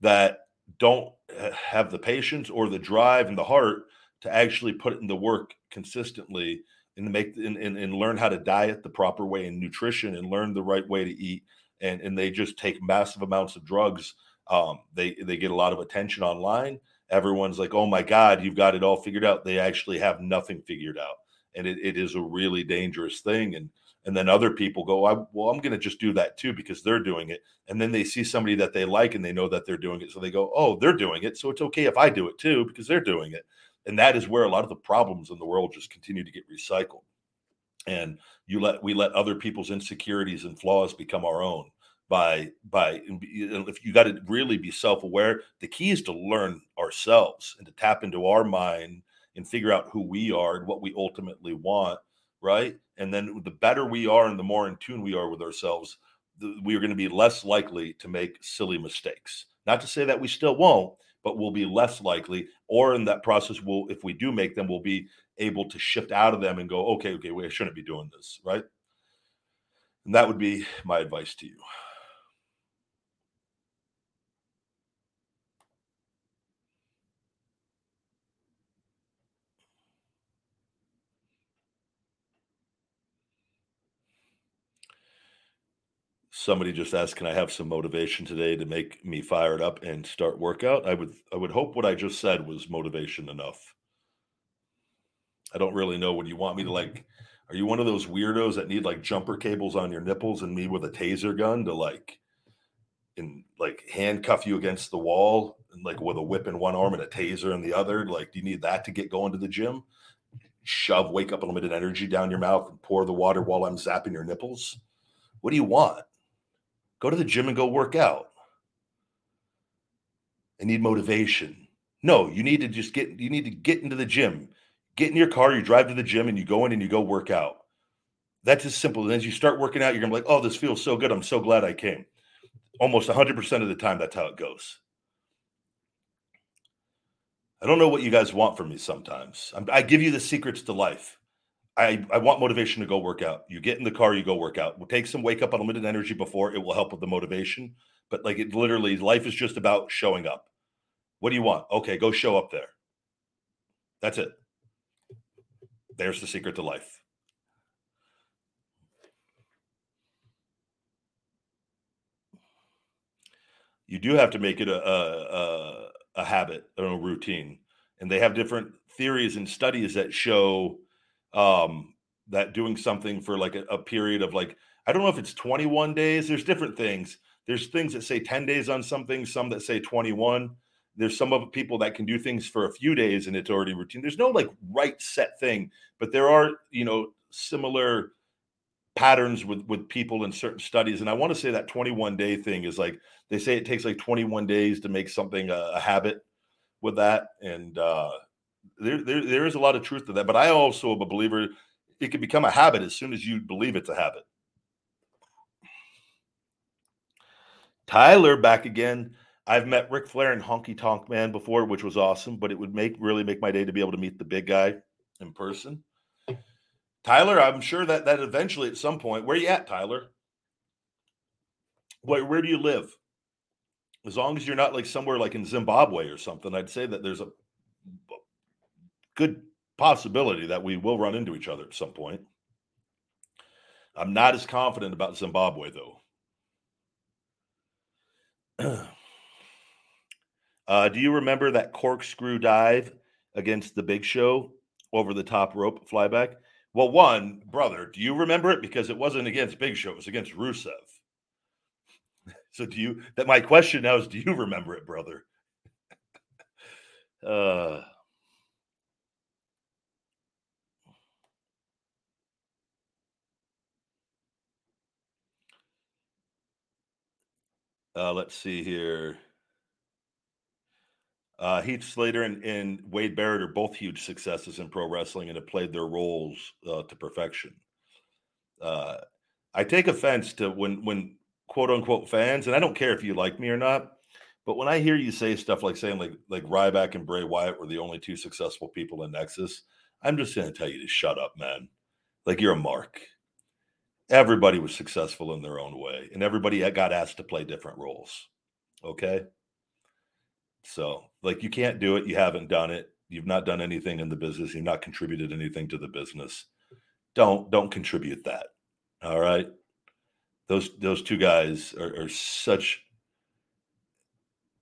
that don't have the patience or the drive and the heart to actually put in the work consistently and make and, and, and learn how to diet the proper way and nutrition and learn the right way to eat and and they just take massive amounts of drugs. Um, they they get a lot of attention online everyone's like oh my god you've got it all figured out. They actually have nothing figured out and it, it is a really dangerous thing and and then other people go I, well i'm going to just do that too because they're doing it and then they see somebody that they like and they know that they're doing it so they go oh they're doing it so it's okay if i do it too because they're doing it and that is where a lot of the problems in the world just continue to get recycled and you let we let other people's insecurities and flaws become our own by by if you got to really be self-aware the key is to learn ourselves and to tap into our mind and figure out who we are and what we ultimately want right and then the better we are and the more in tune we are with ourselves the, we are going to be less likely to make silly mistakes not to say that we still won't but we'll be less likely. Or in that process, we'll if we do make them, we'll be able to shift out of them and go, okay, okay, we shouldn't be doing this, right? And that would be my advice to you. Somebody just asked, "Can I have some motivation today to make me fired up and start workout?" I would I would hope what I just said was motivation enough. I don't really know. Would you want me to like? Are you one of those weirdos that need like jumper cables on your nipples and me with a taser gun to like, and like handcuff you against the wall and like with a whip in one arm and a taser in the other? Like, do you need that to get going to the gym? Shove wake up unlimited energy down your mouth and pour the water while I'm zapping your nipples. What do you want? Go to the gym and go work out. I need motivation. No, you need to just get you need to get into the gym. Get in your car, you drive to the gym and you go in and you go work out. That's as simple. And as you start working out, you're gonna be like, oh, this feels so good. I'm so glad I came. Almost 100% of the time, that's how it goes. I don't know what you guys want from me sometimes. I'm, i give you the secrets to life. I, I want motivation to go work out. You get in the car, you go work out. We'll take some wake up unlimited energy before it will help with the motivation. But like it literally, life is just about showing up. What do you want? Okay, go show up there. That's it. There's the secret to life. You do have to make it a, a, a, a habit or a routine. And they have different theories and studies that show um, that doing something for like a, a period of like I don't know if it's 21 days. There's different things. There's things that say 10 days on something, some that say 21. There's some of people that can do things for a few days and it's already routine. There's no like right set thing, but there are, you know, similar patterns with with people in certain studies. And I want to say that 21 day thing is like they say it takes like 21 days to make something a, a habit with that. And uh there, there there is a lot of truth to that. But I also am a believer it can become a habit as soon as you believe it's a habit. Tyler back again. I've met Ric Flair and Honky Tonk Man before, which was awesome, but it would make really make my day to be able to meet the big guy in person. Tyler, I'm sure that that eventually at some point, where you at, Tyler? Where, where do you live? As long as you're not like somewhere like in Zimbabwe or something, I'd say that there's a good possibility that we will run into each other at some point. I'm not as confident about Zimbabwe, though. uh, do you remember that corkscrew dive against the Big Show over the top rope Ryback? Well, one brother, do you remember it? Because it wasn't against Big Show; it was against Rusev. So, do you? That my question now is: Do you remember it, brother? uh Uh, let's see here. Uh, Heath Slater and, and, Wade Barrett are both huge successes in pro wrestling and have played their roles uh, to perfection. Uh, I take offense to when when quote unquote fans, and I don't care if you like me or not, but when I hear you say stuff like saying like like Ryback and Bray Wyatt were the only two successful people in Nexus, I'm just going to tell you to shut up, man. Like you're a mark everybody was successful in their own way and everybody got asked to play different roles okay? So like you can't do it you haven't done it you've not done anything in the business you've not contributed anything to the business. Don't don't contribute that all right? Those those two guys are, are such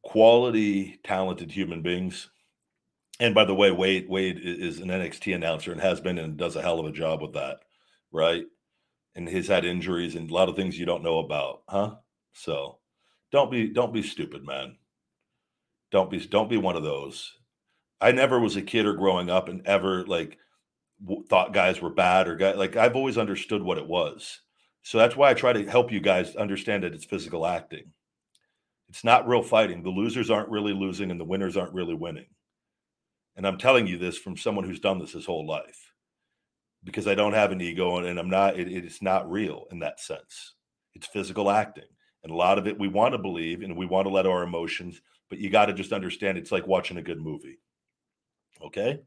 quality talented human beings. And by the way wade wade is an nxt announcer and has been and does a hell of a job with that right and he's had injuries and a lot of things you don't know about, huh? So don't be don't be stupid, man. Don't be don't be one of those. I never was a kid or growing up and ever like w- thought guys were bad or guy like I've always understood what it was. So that's why I try to help you guys understand that it's physical acting. It's not real fighting. The losers aren't really losing and the winners aren't really winning. And I'm telling you this from someone who's done this his whole life because I don't have an ego and I'm not, it, it's not real in that sense. It's physical acting. And a lot of it we want to believe and we want to let our emotions, but you got to just understand it's like watching a good movie. Okay.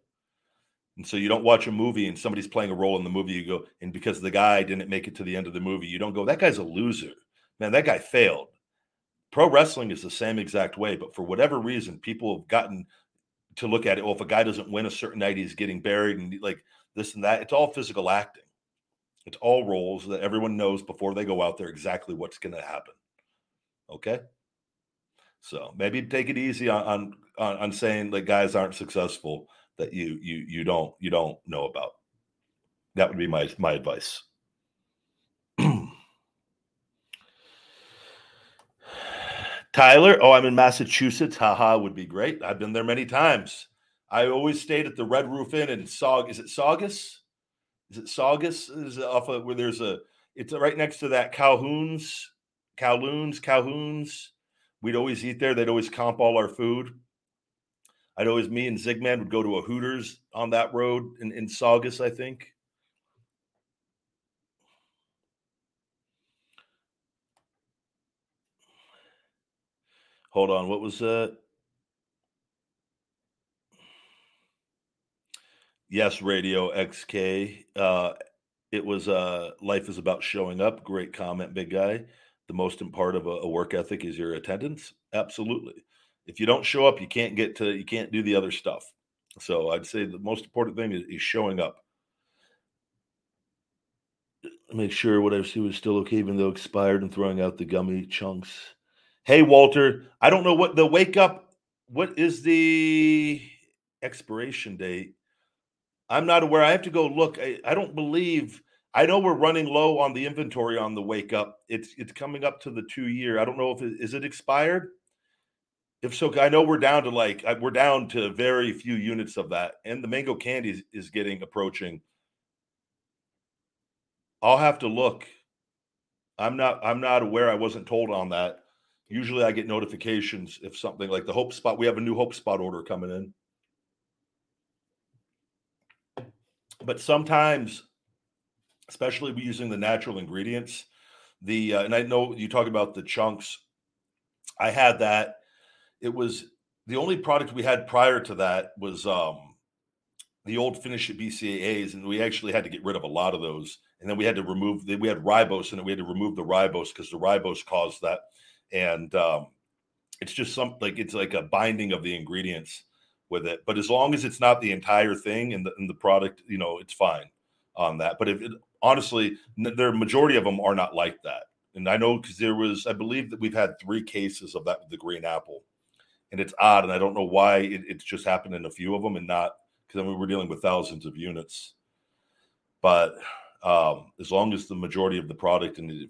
And so you don't watch a movie and somebody's playing a role in the movie, you go, and because the guy didn't make it to the end of the movie, you don't go, that guy's a loser. Man, that guy failed. Pro wrestling is the same exact way, but for whatever reason, people have gotten to look at it. Well, if a guy doesn't win a certain night, he's getting buried. And like this and that. It's all physical acting. It's all roles that everyone knows before they go out there exactly what's going to happen. Okay. So maybe take it easy on, on on saying that guys aren't successful that you you you don't you don't know about. That would be my my advice. Tyler, oh, I'm in Massachusetts. Haha, would be great. I've been there many times. I always stayed at the Red Roof Inn in Saug. Is it Saugus? Is it Saugus? Is it off of where there's a? It's right next to that Calhoun's, Calhoun's, Calhoun's. We'd always eat there. They'd always comp all our food. I'd always me and Zigman would go to a Hooters on that road in, in Saugus, I think. Hold on, what was that? Yes, Radio XK. Uh, it was uh, life is about showing up. Great comment, big guy. The most important part of a, a work ethic is your attendance. Absolutely. If you don't show up, you can't get to you can't do the other stuff. So I'd say the most important thing is, is showing up. Make sure what I see was still okay, even though expired, and throwing out the gummy chunks. Hey, Walter, I don't know what the wake up. What is the expiration date? I'm not aware. I have to go look. I, I don't believe. I know we're running low on the inventory on the wake up. It's it's coming up to the two year. I don't know if it is it expired. If so, I know we're down to like we're down to very few units of that, and the mango candy is, is getting approaching. I'll have to look. I'm not. I'm not aware. I wasn't told on that. Usually, I get notifications if something like the Hope Spot. We have a new Hope Spot order coming in. But sometimes, especially using the natural ingredients, the uh, and I know you talk about the chunks. I had that. It was the only product we had prior to that was um, the old Finish It BCAAs, and we actually had to get rid of a lot of those. And then we had to remove the, we had ribose, and we had to remove the ribose because the ribose caused that. And um, it's just something like it's like a binding of the ingredients with it. But as long as it's not the entire thing and the, and the product, you know, it's fine on that. But if it, honestly, their majority of them are not like that. And I know because there was, I believe that we've had three cases of that with the green apple, and it's odd, and I don't know why it, it's just happened in a few of them and not because I mean we're dealing with thousands of units. But um, as long as the majority of the product and the,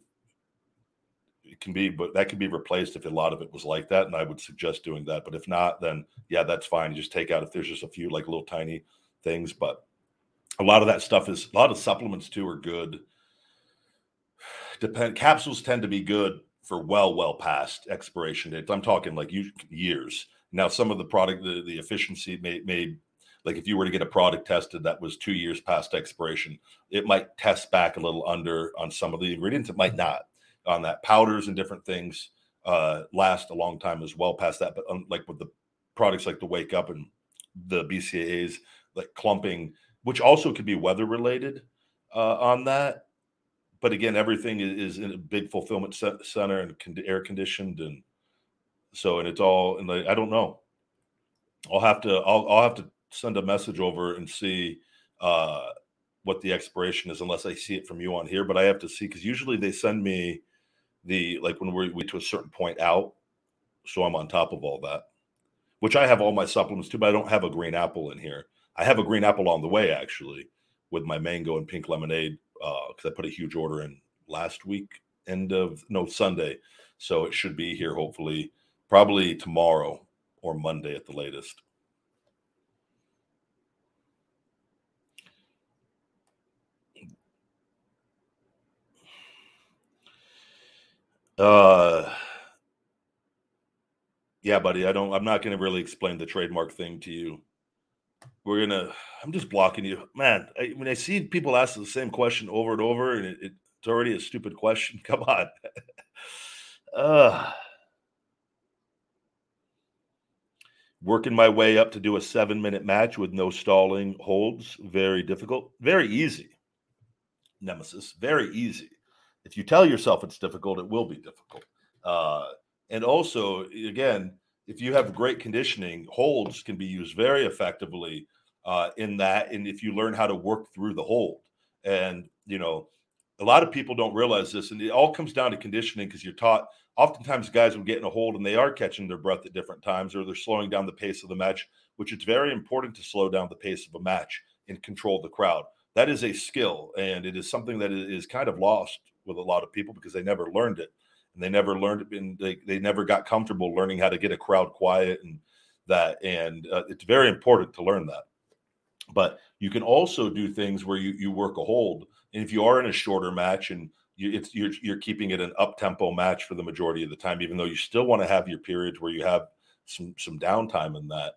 it can be, but that can be replaced if a lot of it was like that. And I would suggest doing that. But if not, then yeah, that's fine. You just take out if there's just a few like little tiny things. But a lot of that stuff is a lot of supplements too are good. Depend capsules tend to be good for well, well past expiration dates. I'm talking like years. Now, some of the product, the, the efficiency may, may like if you were to get a product tested that was two years past expiration, it might test back a little under on some of the ingredients. It might not on that. Powders and different things uh, last a long time as well past that. But um, like with the products like the Wake Up and the BCAAs, like clumping, which also could be weather related uh, on that. But again, everything is, in a big fulfillment center and air conditioned, and so and it's all. And like, I don't know. I'll have to. I'll, I'll have to send a message over and see uh, what the expiration is, unless I see it from you on here. But I have to see because usually they send me the like when we're we to a certain point out, so I'm on top of all that. Which I have all my supplements too, but I don't have a green apple in here. I have a green apple on the way actually with my mango and pink lemonade uh because uh, I put a huge order in last week, end of no Sunday, so it should be here hopefully probably tomorrow or Monday at the latest. Uh, yeah, buddy. I don't. I'm not going to really explain the trademark thing to you. We're gonna. I'm just blocking you, man. I, when I see people ask the same question over and over, and it, it's already a stupid question. Come on. uh, working my way up to do a seven minute match with no stalling holds. Very difficult. Very easy. Nemesis. Very easy if you tell yourself it's difficult, it will be difficult. Uh, and also, again, if you have great conditioning, holds can be used very effectively uh, in that. And if you learn how to work through the hold, and you know, a lot of people don't realize this, and it all comes down to conditioning because you're taught. Oftentimes, guys will get in a hold and they are catching their breath at different times, or they're slowing down the pace of the match, which it's very important to slow down the pace of a match and control the crowd. That is a skill, and it is something that is kind of lost with a lot of people because they never learned it, and they never learned it, and they, they never got comfortable learning how to get a crowd quiet and that. And uh, it's very important to learn that. But you can also do things where you you work a hold and if you are in a shorter match and you, it's you're you're keeping it an up tempo match for the majority of the time, even though you still want to have your periods where you have some some downtime in that.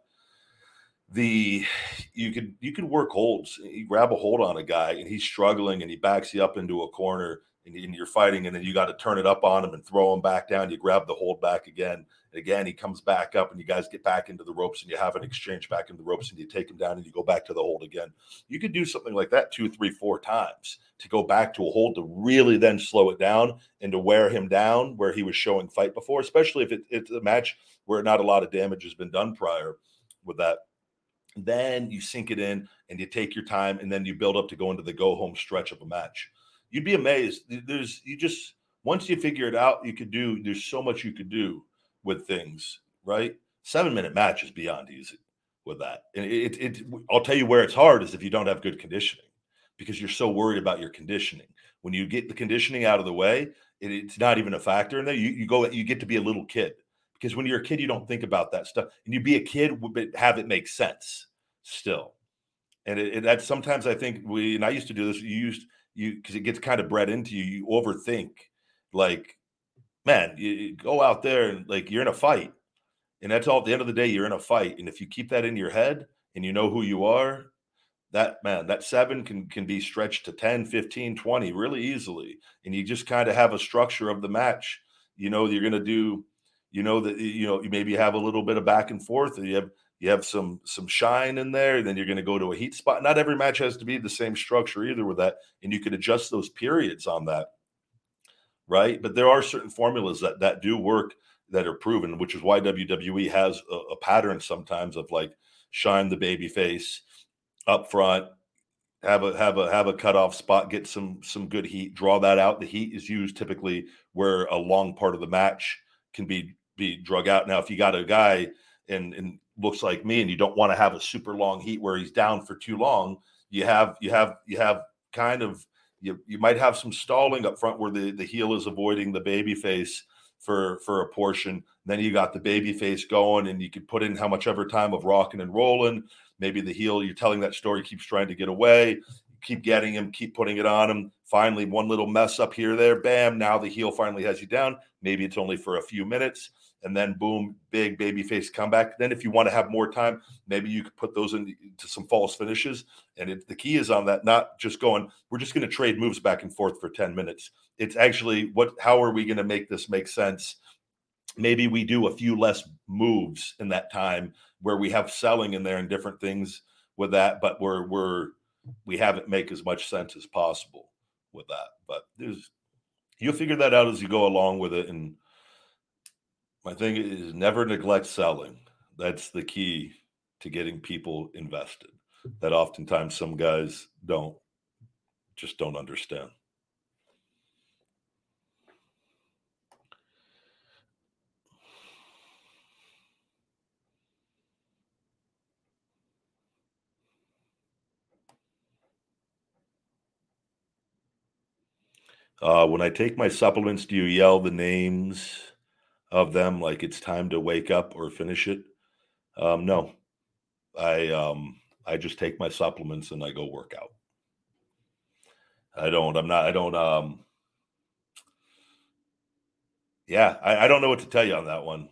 The you could you could work holds. You grab a hold on a guy and he's struggling and he backs you up into a corner and, you're fighting and then you got to turn it up on him and throw him back down. You grab the hold back again and again, he comes back up and you guys get back into the ropes and you have an exchange back into the ropes and you take him down and you go back to the hold again. You could do something like that two, three, four times to go back to a hold to really then slow it down and to wear him down where he was showing fight before, especially if it, it's a match where not a lot of damage has been done prior with that. Then you sink it in and you take your time and then you build up to go into the go home stretch of a match. You'd be amazed. There's you just once you figure it out, you could do. There's so much you could do with things, right? Seven minute match is beyond easy with that. And it, it, it, I'll tell you where it's hard is if you don't have good conditioning because you're so worried about your conditioning. When you get the conditioning out of the way, it, it's not even a factor in there. You, you go, you get to be a little kid because when you're a kid, you don't think about that stuff and you be a kid, but have it make sense still. And it, it, that's sometimes I think we, and I used to do this, you used, you, because it gets kind of bred into you, you overthink like man, you, you go out there and like you're in a fight. And that's all at the end of the day, you're in a fight. And if you keep that in your head and you know who you are, that man, that seven can can be stretched to 10, 15, 20 really easily. And you just kind of have a structure of the match. You know, you're gonna do, you know, that you know, you maybe have a little bit of back and forth, you have you have some some shine in there, then you're gonna go to a heat spot. Not every match has to be the same structure either with that, and you can adjust those periods on that right? But there are certain formulas that that do work that are proven, which is why WWE has a, a pattern sometimes of like shine the baby face up front, have a have a have a cutoff spot, get some some good heat, draw that out. The heat is used typically where a long part of the match can be be drug out. Now, if you got a guy and and looks like me, and you don't want to have a super long heat where he's down for too long, you have you have you have kind of you, you might have some stalling up front where the, the heel is avoiding the baby face for for a portion. Then you got the baby face going, and you can put in how much ever time of rocking and rolling. Maybe the heel, you're telling that story, keeps trying to get away. Keep getting him, keep putting it on him. Finally, one little mess up here, there, bam. Now the heel finally has you down. Maybe it's only for a few minutes and then boom, big baby face comeback. Then, if you want to have more time, maybe you could put those into some false finishes. And it, the key is on that, not just going, we're just going to trade moves back and forth for 10 minutes. It's actually what, how are we going to make this make sense? Maybe we do a few less moves in that time where we have selling in there and different things with that, but we're, we're, we have it make as much sense as possible with that. But there's, you'll figure that out as you go along with it. And, my thing is never neglect selling. That's the key to getting people invested. That oftentimes some guys don't just don't understand. Uh, when I take my supplements, do you yell the names of them like it's time to wake up or finish it. Um, no, I um, I just take my supplements and I go work out. I don't. I'm not. I don't. Um, yeah, I, I don't know what to tell you on that one.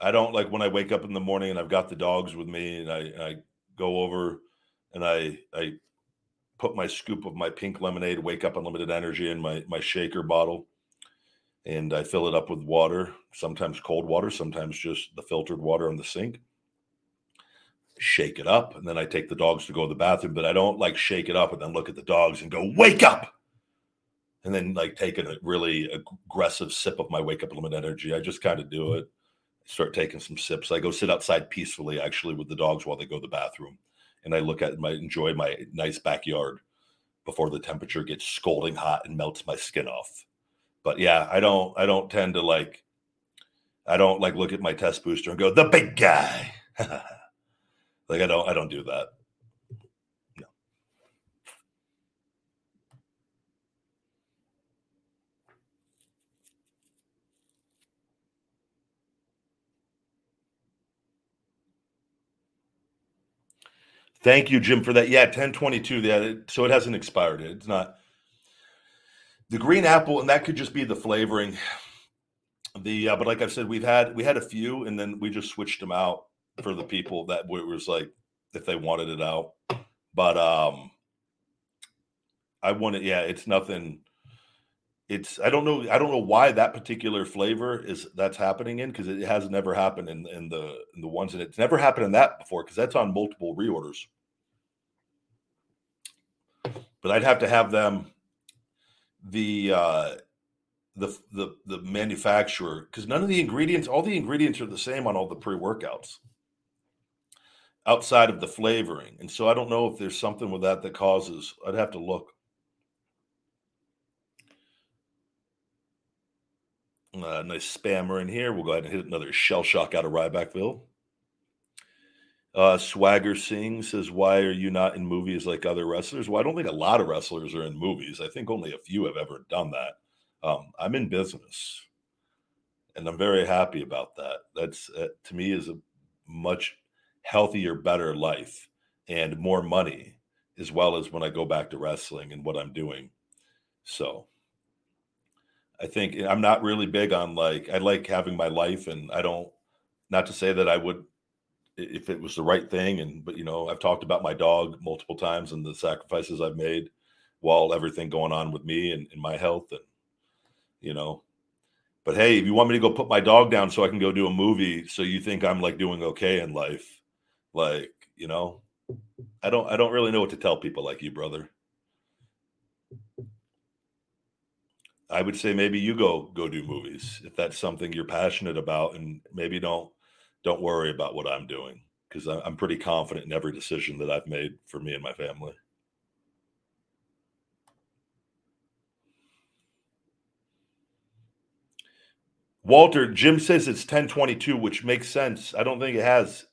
I don't like when I wake up in the morning and I've got the dogs with me and I, I go over and I I put my scoop of my pink lemonade, wake up unlimited energy in my my shaker bottle and I fill it up with water, sometimes cold water, sometimes just the filtered water on the sink. Shake it up, and then I take the dogs to go to the bathroom. But I don't like shake it up and then look at the dogs and go, "Wake up!" and then like taking a really aggressive sip of my wake up limit energy. I just kind of do it. start taking some sips. I go sit outside peacefully, actually, with the dogs while they go to the bathroom, and I look at my enjoy my nice backyard before the temperature gets scalding hot and melts my skin off. But yeah, I don't I don't tend to like I don't like look at my test booster and go the big guy. like I don't I don't do that. No. Thank you, Jim, for that. Yeah, 1022. Yeah, so it hasn't expired. It's not the green apple, and that could just be the flavoring. The uh, but like I said, we've had we had a few, and then we just switched them out for the people that it was like if they wanted it out. But um, I want it. Yeah, it's nothing. It's I don't know. I don't know why that particular flavor is that's happening in because it has never happened in in the in the ones and it's never happened in that before because that's on multiple reorders. But I'd have to have them the uh the the the manufacturer because none of the ingredients all the ingredients are the same on all the pre-workouts. Outside of the flavoring and so i don't know if there's something with that that causes i'd have to look. Uh, nice spammer in here. We'll go ahead and hit another shell shock out of rybackville uh, Swagger Singh says, Why are you not in movies like other wrestlers? Well, I don't think a lot of wrestlers are in movies. I think only a few have ever done that. Um, I'm in business and I'm very happy about that. That's uh, to me is a much healthier, better life and more money, as well as when I go back to wrestling and what I'm doing. So I think I'm not really big on like, I like having my life and I don't, not to say that I would if it was the right thing and but you know i've talked about my dog multiple times and the sacrifices i've made while everything going on with me and, and my health and you know. But hey if you want me to go put my dog down so i can go do a movie so you think i'm like doing okay in life like you know i don't i don't really know what to tell people like you brother. I would say maybe you go go do movies if that's something you're passionate about and maybe don't don't worry about what I'm doing because I'm pretty confident in every decision that I've made for me and my family. Walter, Jim says it's 1022, which makes sense. I don't think it has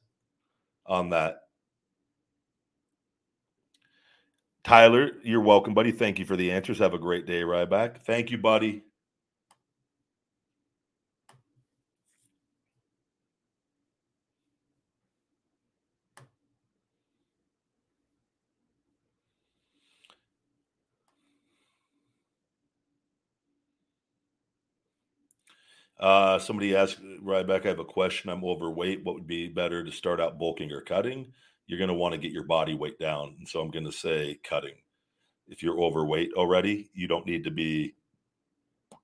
on that. Tyler, you're welcome, buddy. Thank you for the answers. Have a great day, Ryback. Thank you, buddy. Uh, somebody asked Ryback, I have a question. I'm overweight. What would be better to start out bulking or cutting? You're going to want to get your body weight down. And so I'm going to say cutting. If you're overweight already, you don't need to be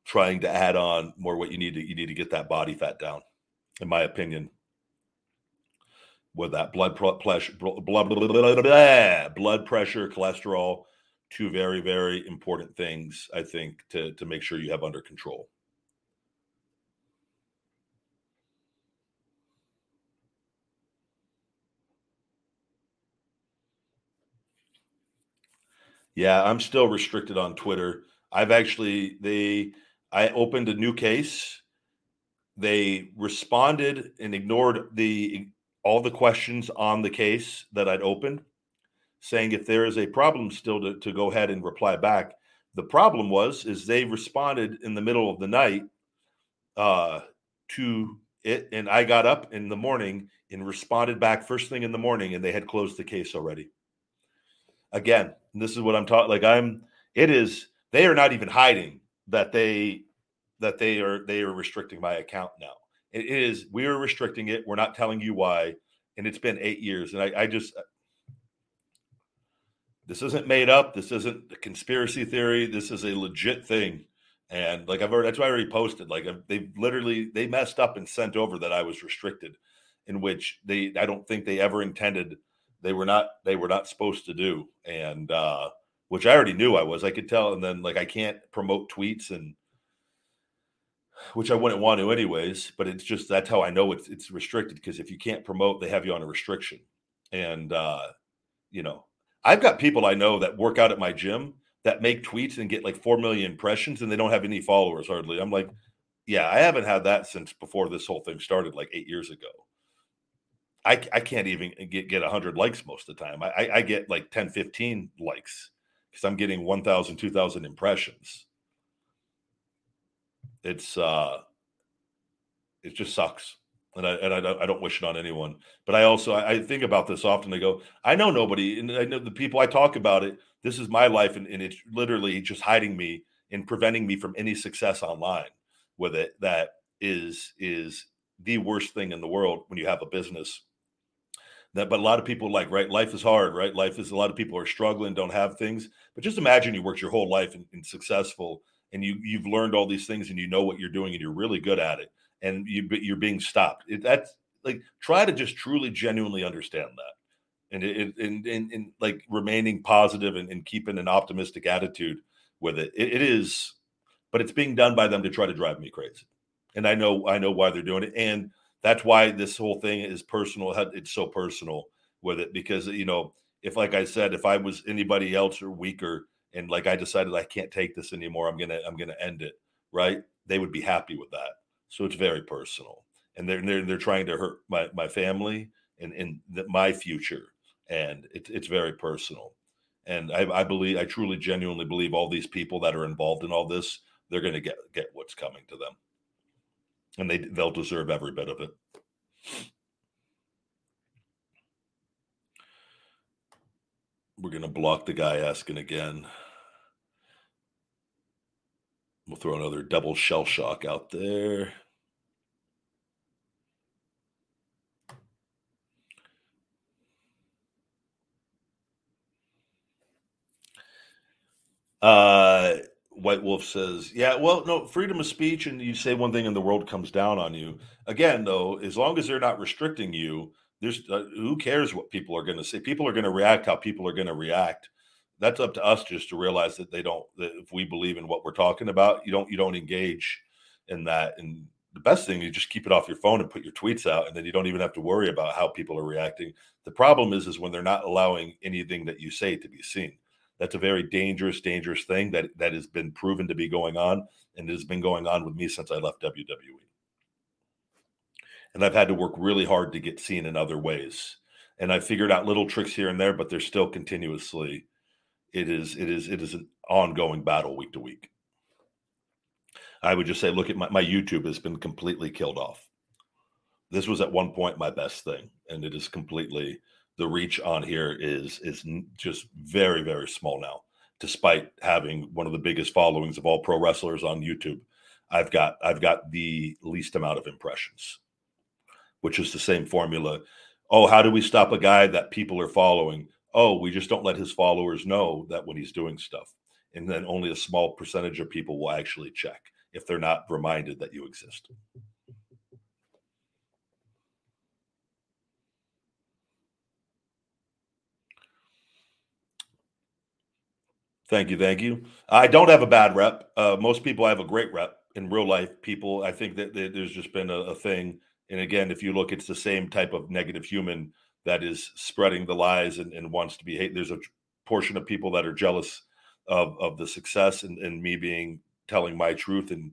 trying to add on more weight. You need to you need to get that body fat down, in my opinion. With that blood pressure, blood, blood pressure, cholesterol, two very very important things I think to to make sure you have under control. Yeah, I'm still restricted on Twitter. I've actually they I opened a new case. They responded and ignored the all the questions on the case that I'd opened, saying if there is a problem still to, to go ahead and reply back. The problem was is they responded in the middle of the night uh, to it, and I got up in the morning and responded back first thing in the morning, and they had closed the case already. Again, this is what I'm talking. Like I'm, it is. They are not even hiding that they that they are they are restricting my account now. It is we are restricting it. We're not telling you why, and it's been eight years. And I, I just uh, this isn't made up. This isn't a conspiracy theory. This is a legit thing. And like I've already, that's why I already posted. Like they literally they messed up and sent over that I was restricted, in which they I don't think they ever intended they were not they were not supposed to do and uh which i already knew i was i could tell and then like i can't promote tweets and which i wouldn't want to anyways but it's just that's how i know it's it's restricted because if you can't promote they have you on a restriction and uh you know I've got people I know that work out at my gym that make tweets and get like 4 million impressions and they don't have any followers hardly. I'm like, yeah, I haven't had that since before this whole thing started like eight years ago. I, I can't even get, get 100 likes most of the time. I, I get like 10, 15 likes because I'm getting 1,000, 2,000 impressions. It's, uh, it just sucks. And I, and I, don't, I don't wish it on anyone. But I also, I, I think about this often. I go, I know nobody, and I know the people I talk about it. This is my life, and, and it's literally just hiding me and preventing me from any success online with it. That is is the worst thing in the world when you have a business that but a lot of people like right life is hard right? Life is a lot of people are struggling don't have things. But just imagine you worked your whole life and, and, successful and you you've learned all these things and you know what you're doing and you're really good at it and you you're being stopped. It, that's like try to just truly genuinely understand that. And it, and, and, and like remaining positive and, and keeping an optimistic attitude with it. it it is but it's being done by them to try to drive me crazy. And i know i know why they're doing it. And that's why this whole thing is personal. It's so personal with it because you know, if like I said, if I was anybody else or weaker, and like I decided I can't take this anymore, I'm gonna I'm gonna end it. Right? They would be happy with that. So it's very personal, and they're they're, they're trying to hurt my my family and and the, my future, and it's it's very personal. And I, I believe I truly genuinely believe all these people that are involved in all this, they're to get get what's coming to them and they they'll deserve every bit of it. We're to block the guy asking again. We'll throw another double shell shock out there. Uh, White Wolf says, "Yeah, well, no, freedom of speech, and you say one thing, and the world comes down on you. Again, though, as long as they're not restricting you, there's uh, who cares what people are going to say. People are going to react how people are going to react. That's up to us just to realize that they don't. That if we believe in what we're talking about, you don't you don't engage in that. And the best thing is just keep it off your phone and put your tweets out, and then you don't even have to worry about how people are reacting. The problem is, is when they're not allowing anything that you say to be seen." That's a very dangerous, dangerous thing that that has been proven to be going on, and has been going on with me since I left WWE. And I've had to work really hard to get seen in other ways. And I figured out little tricks here and there, but they're still continuously. It is it is it is an ongoing battle week to week. I would just say, look at my, my YouTube has been completely killed off. This was at one point my best thing, and it is completely the reach on here is is just very very small now despite having one of the biggest followings of all pro wrestlers on YouTube. I've got I've got the least amount of impressions which is the same formula. Oh how do we stop a guy that people are following? Oh we just don't let his followers know that when he's doing stuff. And then only a small percentage of people will actually check if they're not reminded that you exist Thank you, thank you. I don't have a bad rep. Uh, most people I have a great rep in real life. People, I think that, that there's just been a, a, thing. And again, if you look, it's the same type of negative human that is spreading the lies and, and wants to be hate. There's a portion of people that are jealous of of the success and, and me being telling my truth and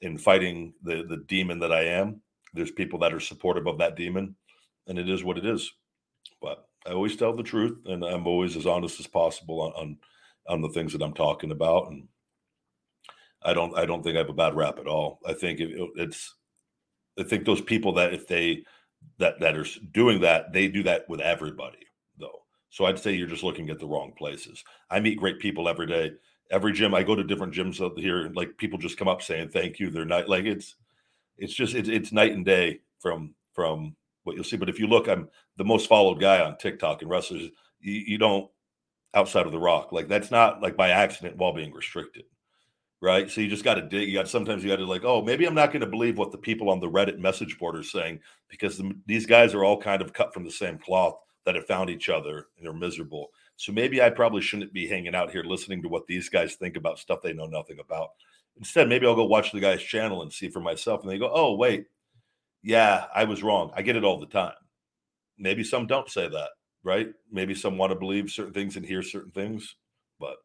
in fighting the the demon that I am. There's people that are supportive of that demon, and it is what it is. But I always tell the truth, and I'm always as honest as possible on, on on the things that I'm talking about. And I don't, I don't think I have a bad rap at all. I think it, it's, I think those people that if they that that are doing that, they do that with everybody though. So I'd say you're just looking at the wrong places. I meet great people every day. Every gym I go to different gyms out here, like people just come up saying thank you. They're not like it's it's just it's it's night and day from from what you'll see. But if you look, I'm the most followed guy on TikTok and wrestlers. You, you don't outside of the rock. Like that's not like by accident while being restricted. Right. So you just got to dig. You got sometimes you got to like, oh, maybe I'm not going to believe what the people on the Reddit message board are saying because the, these guys are all kind of cut from the same cloth that have found each other and they're miserable. So maybe I probably shouldn't be hanging out here listening to what these guys think about stuff they know nothing about. Instead, maybe I'll go watch the guy's channel and see for myself. And they go, oh, wait, yeah, I was wrong. I get it all the time. Maybe some don't say that right? Maybe some want to believe certain things and hear certain things, but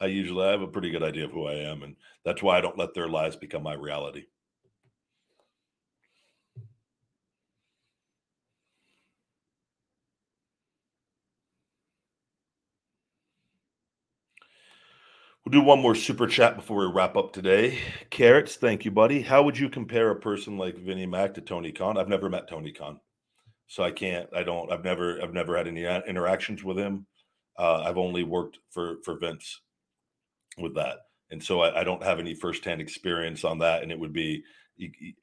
I usually I have a pretty good idea of who I am, and that's why I don't let their lies become my reality. We'll do one more super chat before we wrap up today. Carrots, thank you, buddy. How would you compare a person like Vinnie Mac to Tony Khan? I've never met Tony Khan, so I can't. I don't. I've never. I've never had any interactions with him. Uh, I've only worked for for Vince with that, and so I, I, don't have any firsthand experience on that. And it would be,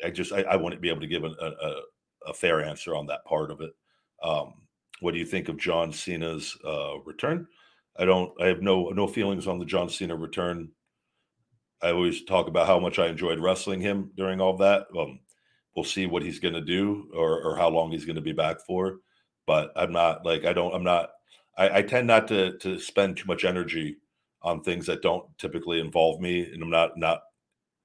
I just, I, I wouldn't be able to give a, a, a fair answer on that part of it. Um, what do you think of John Cena's uh, return? I don't. I have no no feelings on the John Cena return. I always talk about how much I enjoyed wrestling him during all that. Um, we'll see what he's going to do or, or how long he's going to be back for. But I'm not like I don't. I'm not. I, I tend not to to spend too much energy on things that don't typically involve me, and I'm not not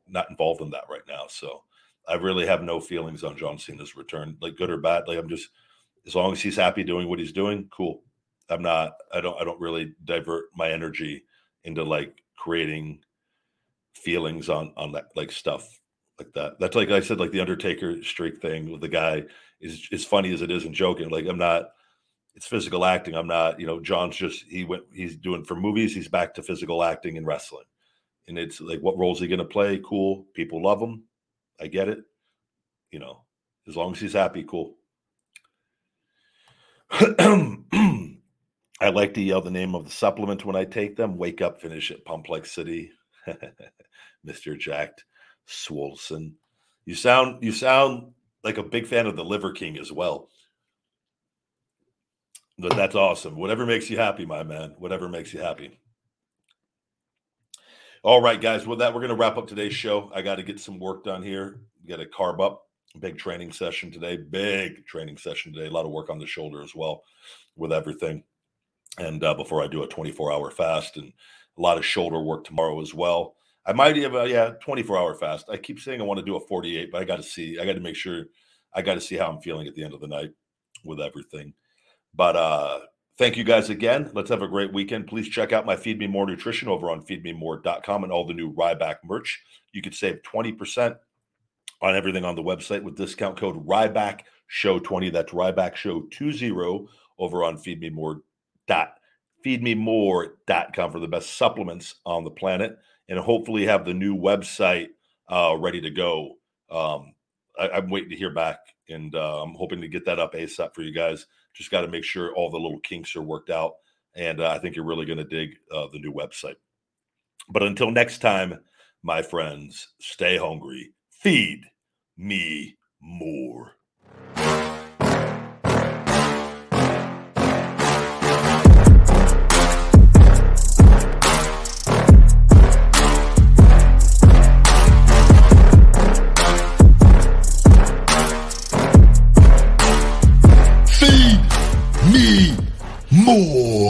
not involved in that right now. So I really have no feelings on John Cena's return, like good or bad. Like I'm just as long as he's happy doing what he's doing, cool. I'm not I don't I don't really divert my energy into like creating feelings on on that like stuff like that. That's like I said, like the Undertaker streak thing with the guy is as funny as it is and joking. Like I'm not it's physical acting. I'm not, you know, John's just he went he's doing for movies, he's back to physical acting and wrestling. And it's like what roles he gonna play? Cool. People love him. I get it. You know, as long as he's happy, cool. I like to yell the name of the supplement when I take them. Wake up, finish it, Pump Like City, Mister Jacked Swolson. You sound you sound like a big fan of the Liver King as well. But that's awesome. Whatever makes you happy, my man. Whatever makes you happy. All right, guys. With that, we're going to wrap up today's show. I got to get some work done here. Get a carb up. Big training session today. Big training session today. A lot of work on the shoulder as well with everything and uh, before I do a 24 hour fast and a lot of shoulder work tomorrow as well. I might have a yeah 24 hour fast. I keep saying I want to do a 48, but I got to see. I got to make sure. I got to see how I'm feeling at the end of the night with everything. But uh thank you guys again. Let's have a great weekend. Please check out my Feed Me More Nutrition over on feedmemore.com and all the new Ryback merch. You could save 20% on everything on the website with discount code Ryback Show 20. That's Ryback Show 20 over on feedmemore.com feedmemore.com for the best supplements on the planet and hopefully have the new website uh, ready to go. Um, I, am waiting to hear back and uh, I'm hoping to get that up ASAP for you guys. Just got to make sure all the little kinks are worked out. And uh, I think you're really going to dig uh, the new website. But until next time, my friends, stay hungry, feed me more. More.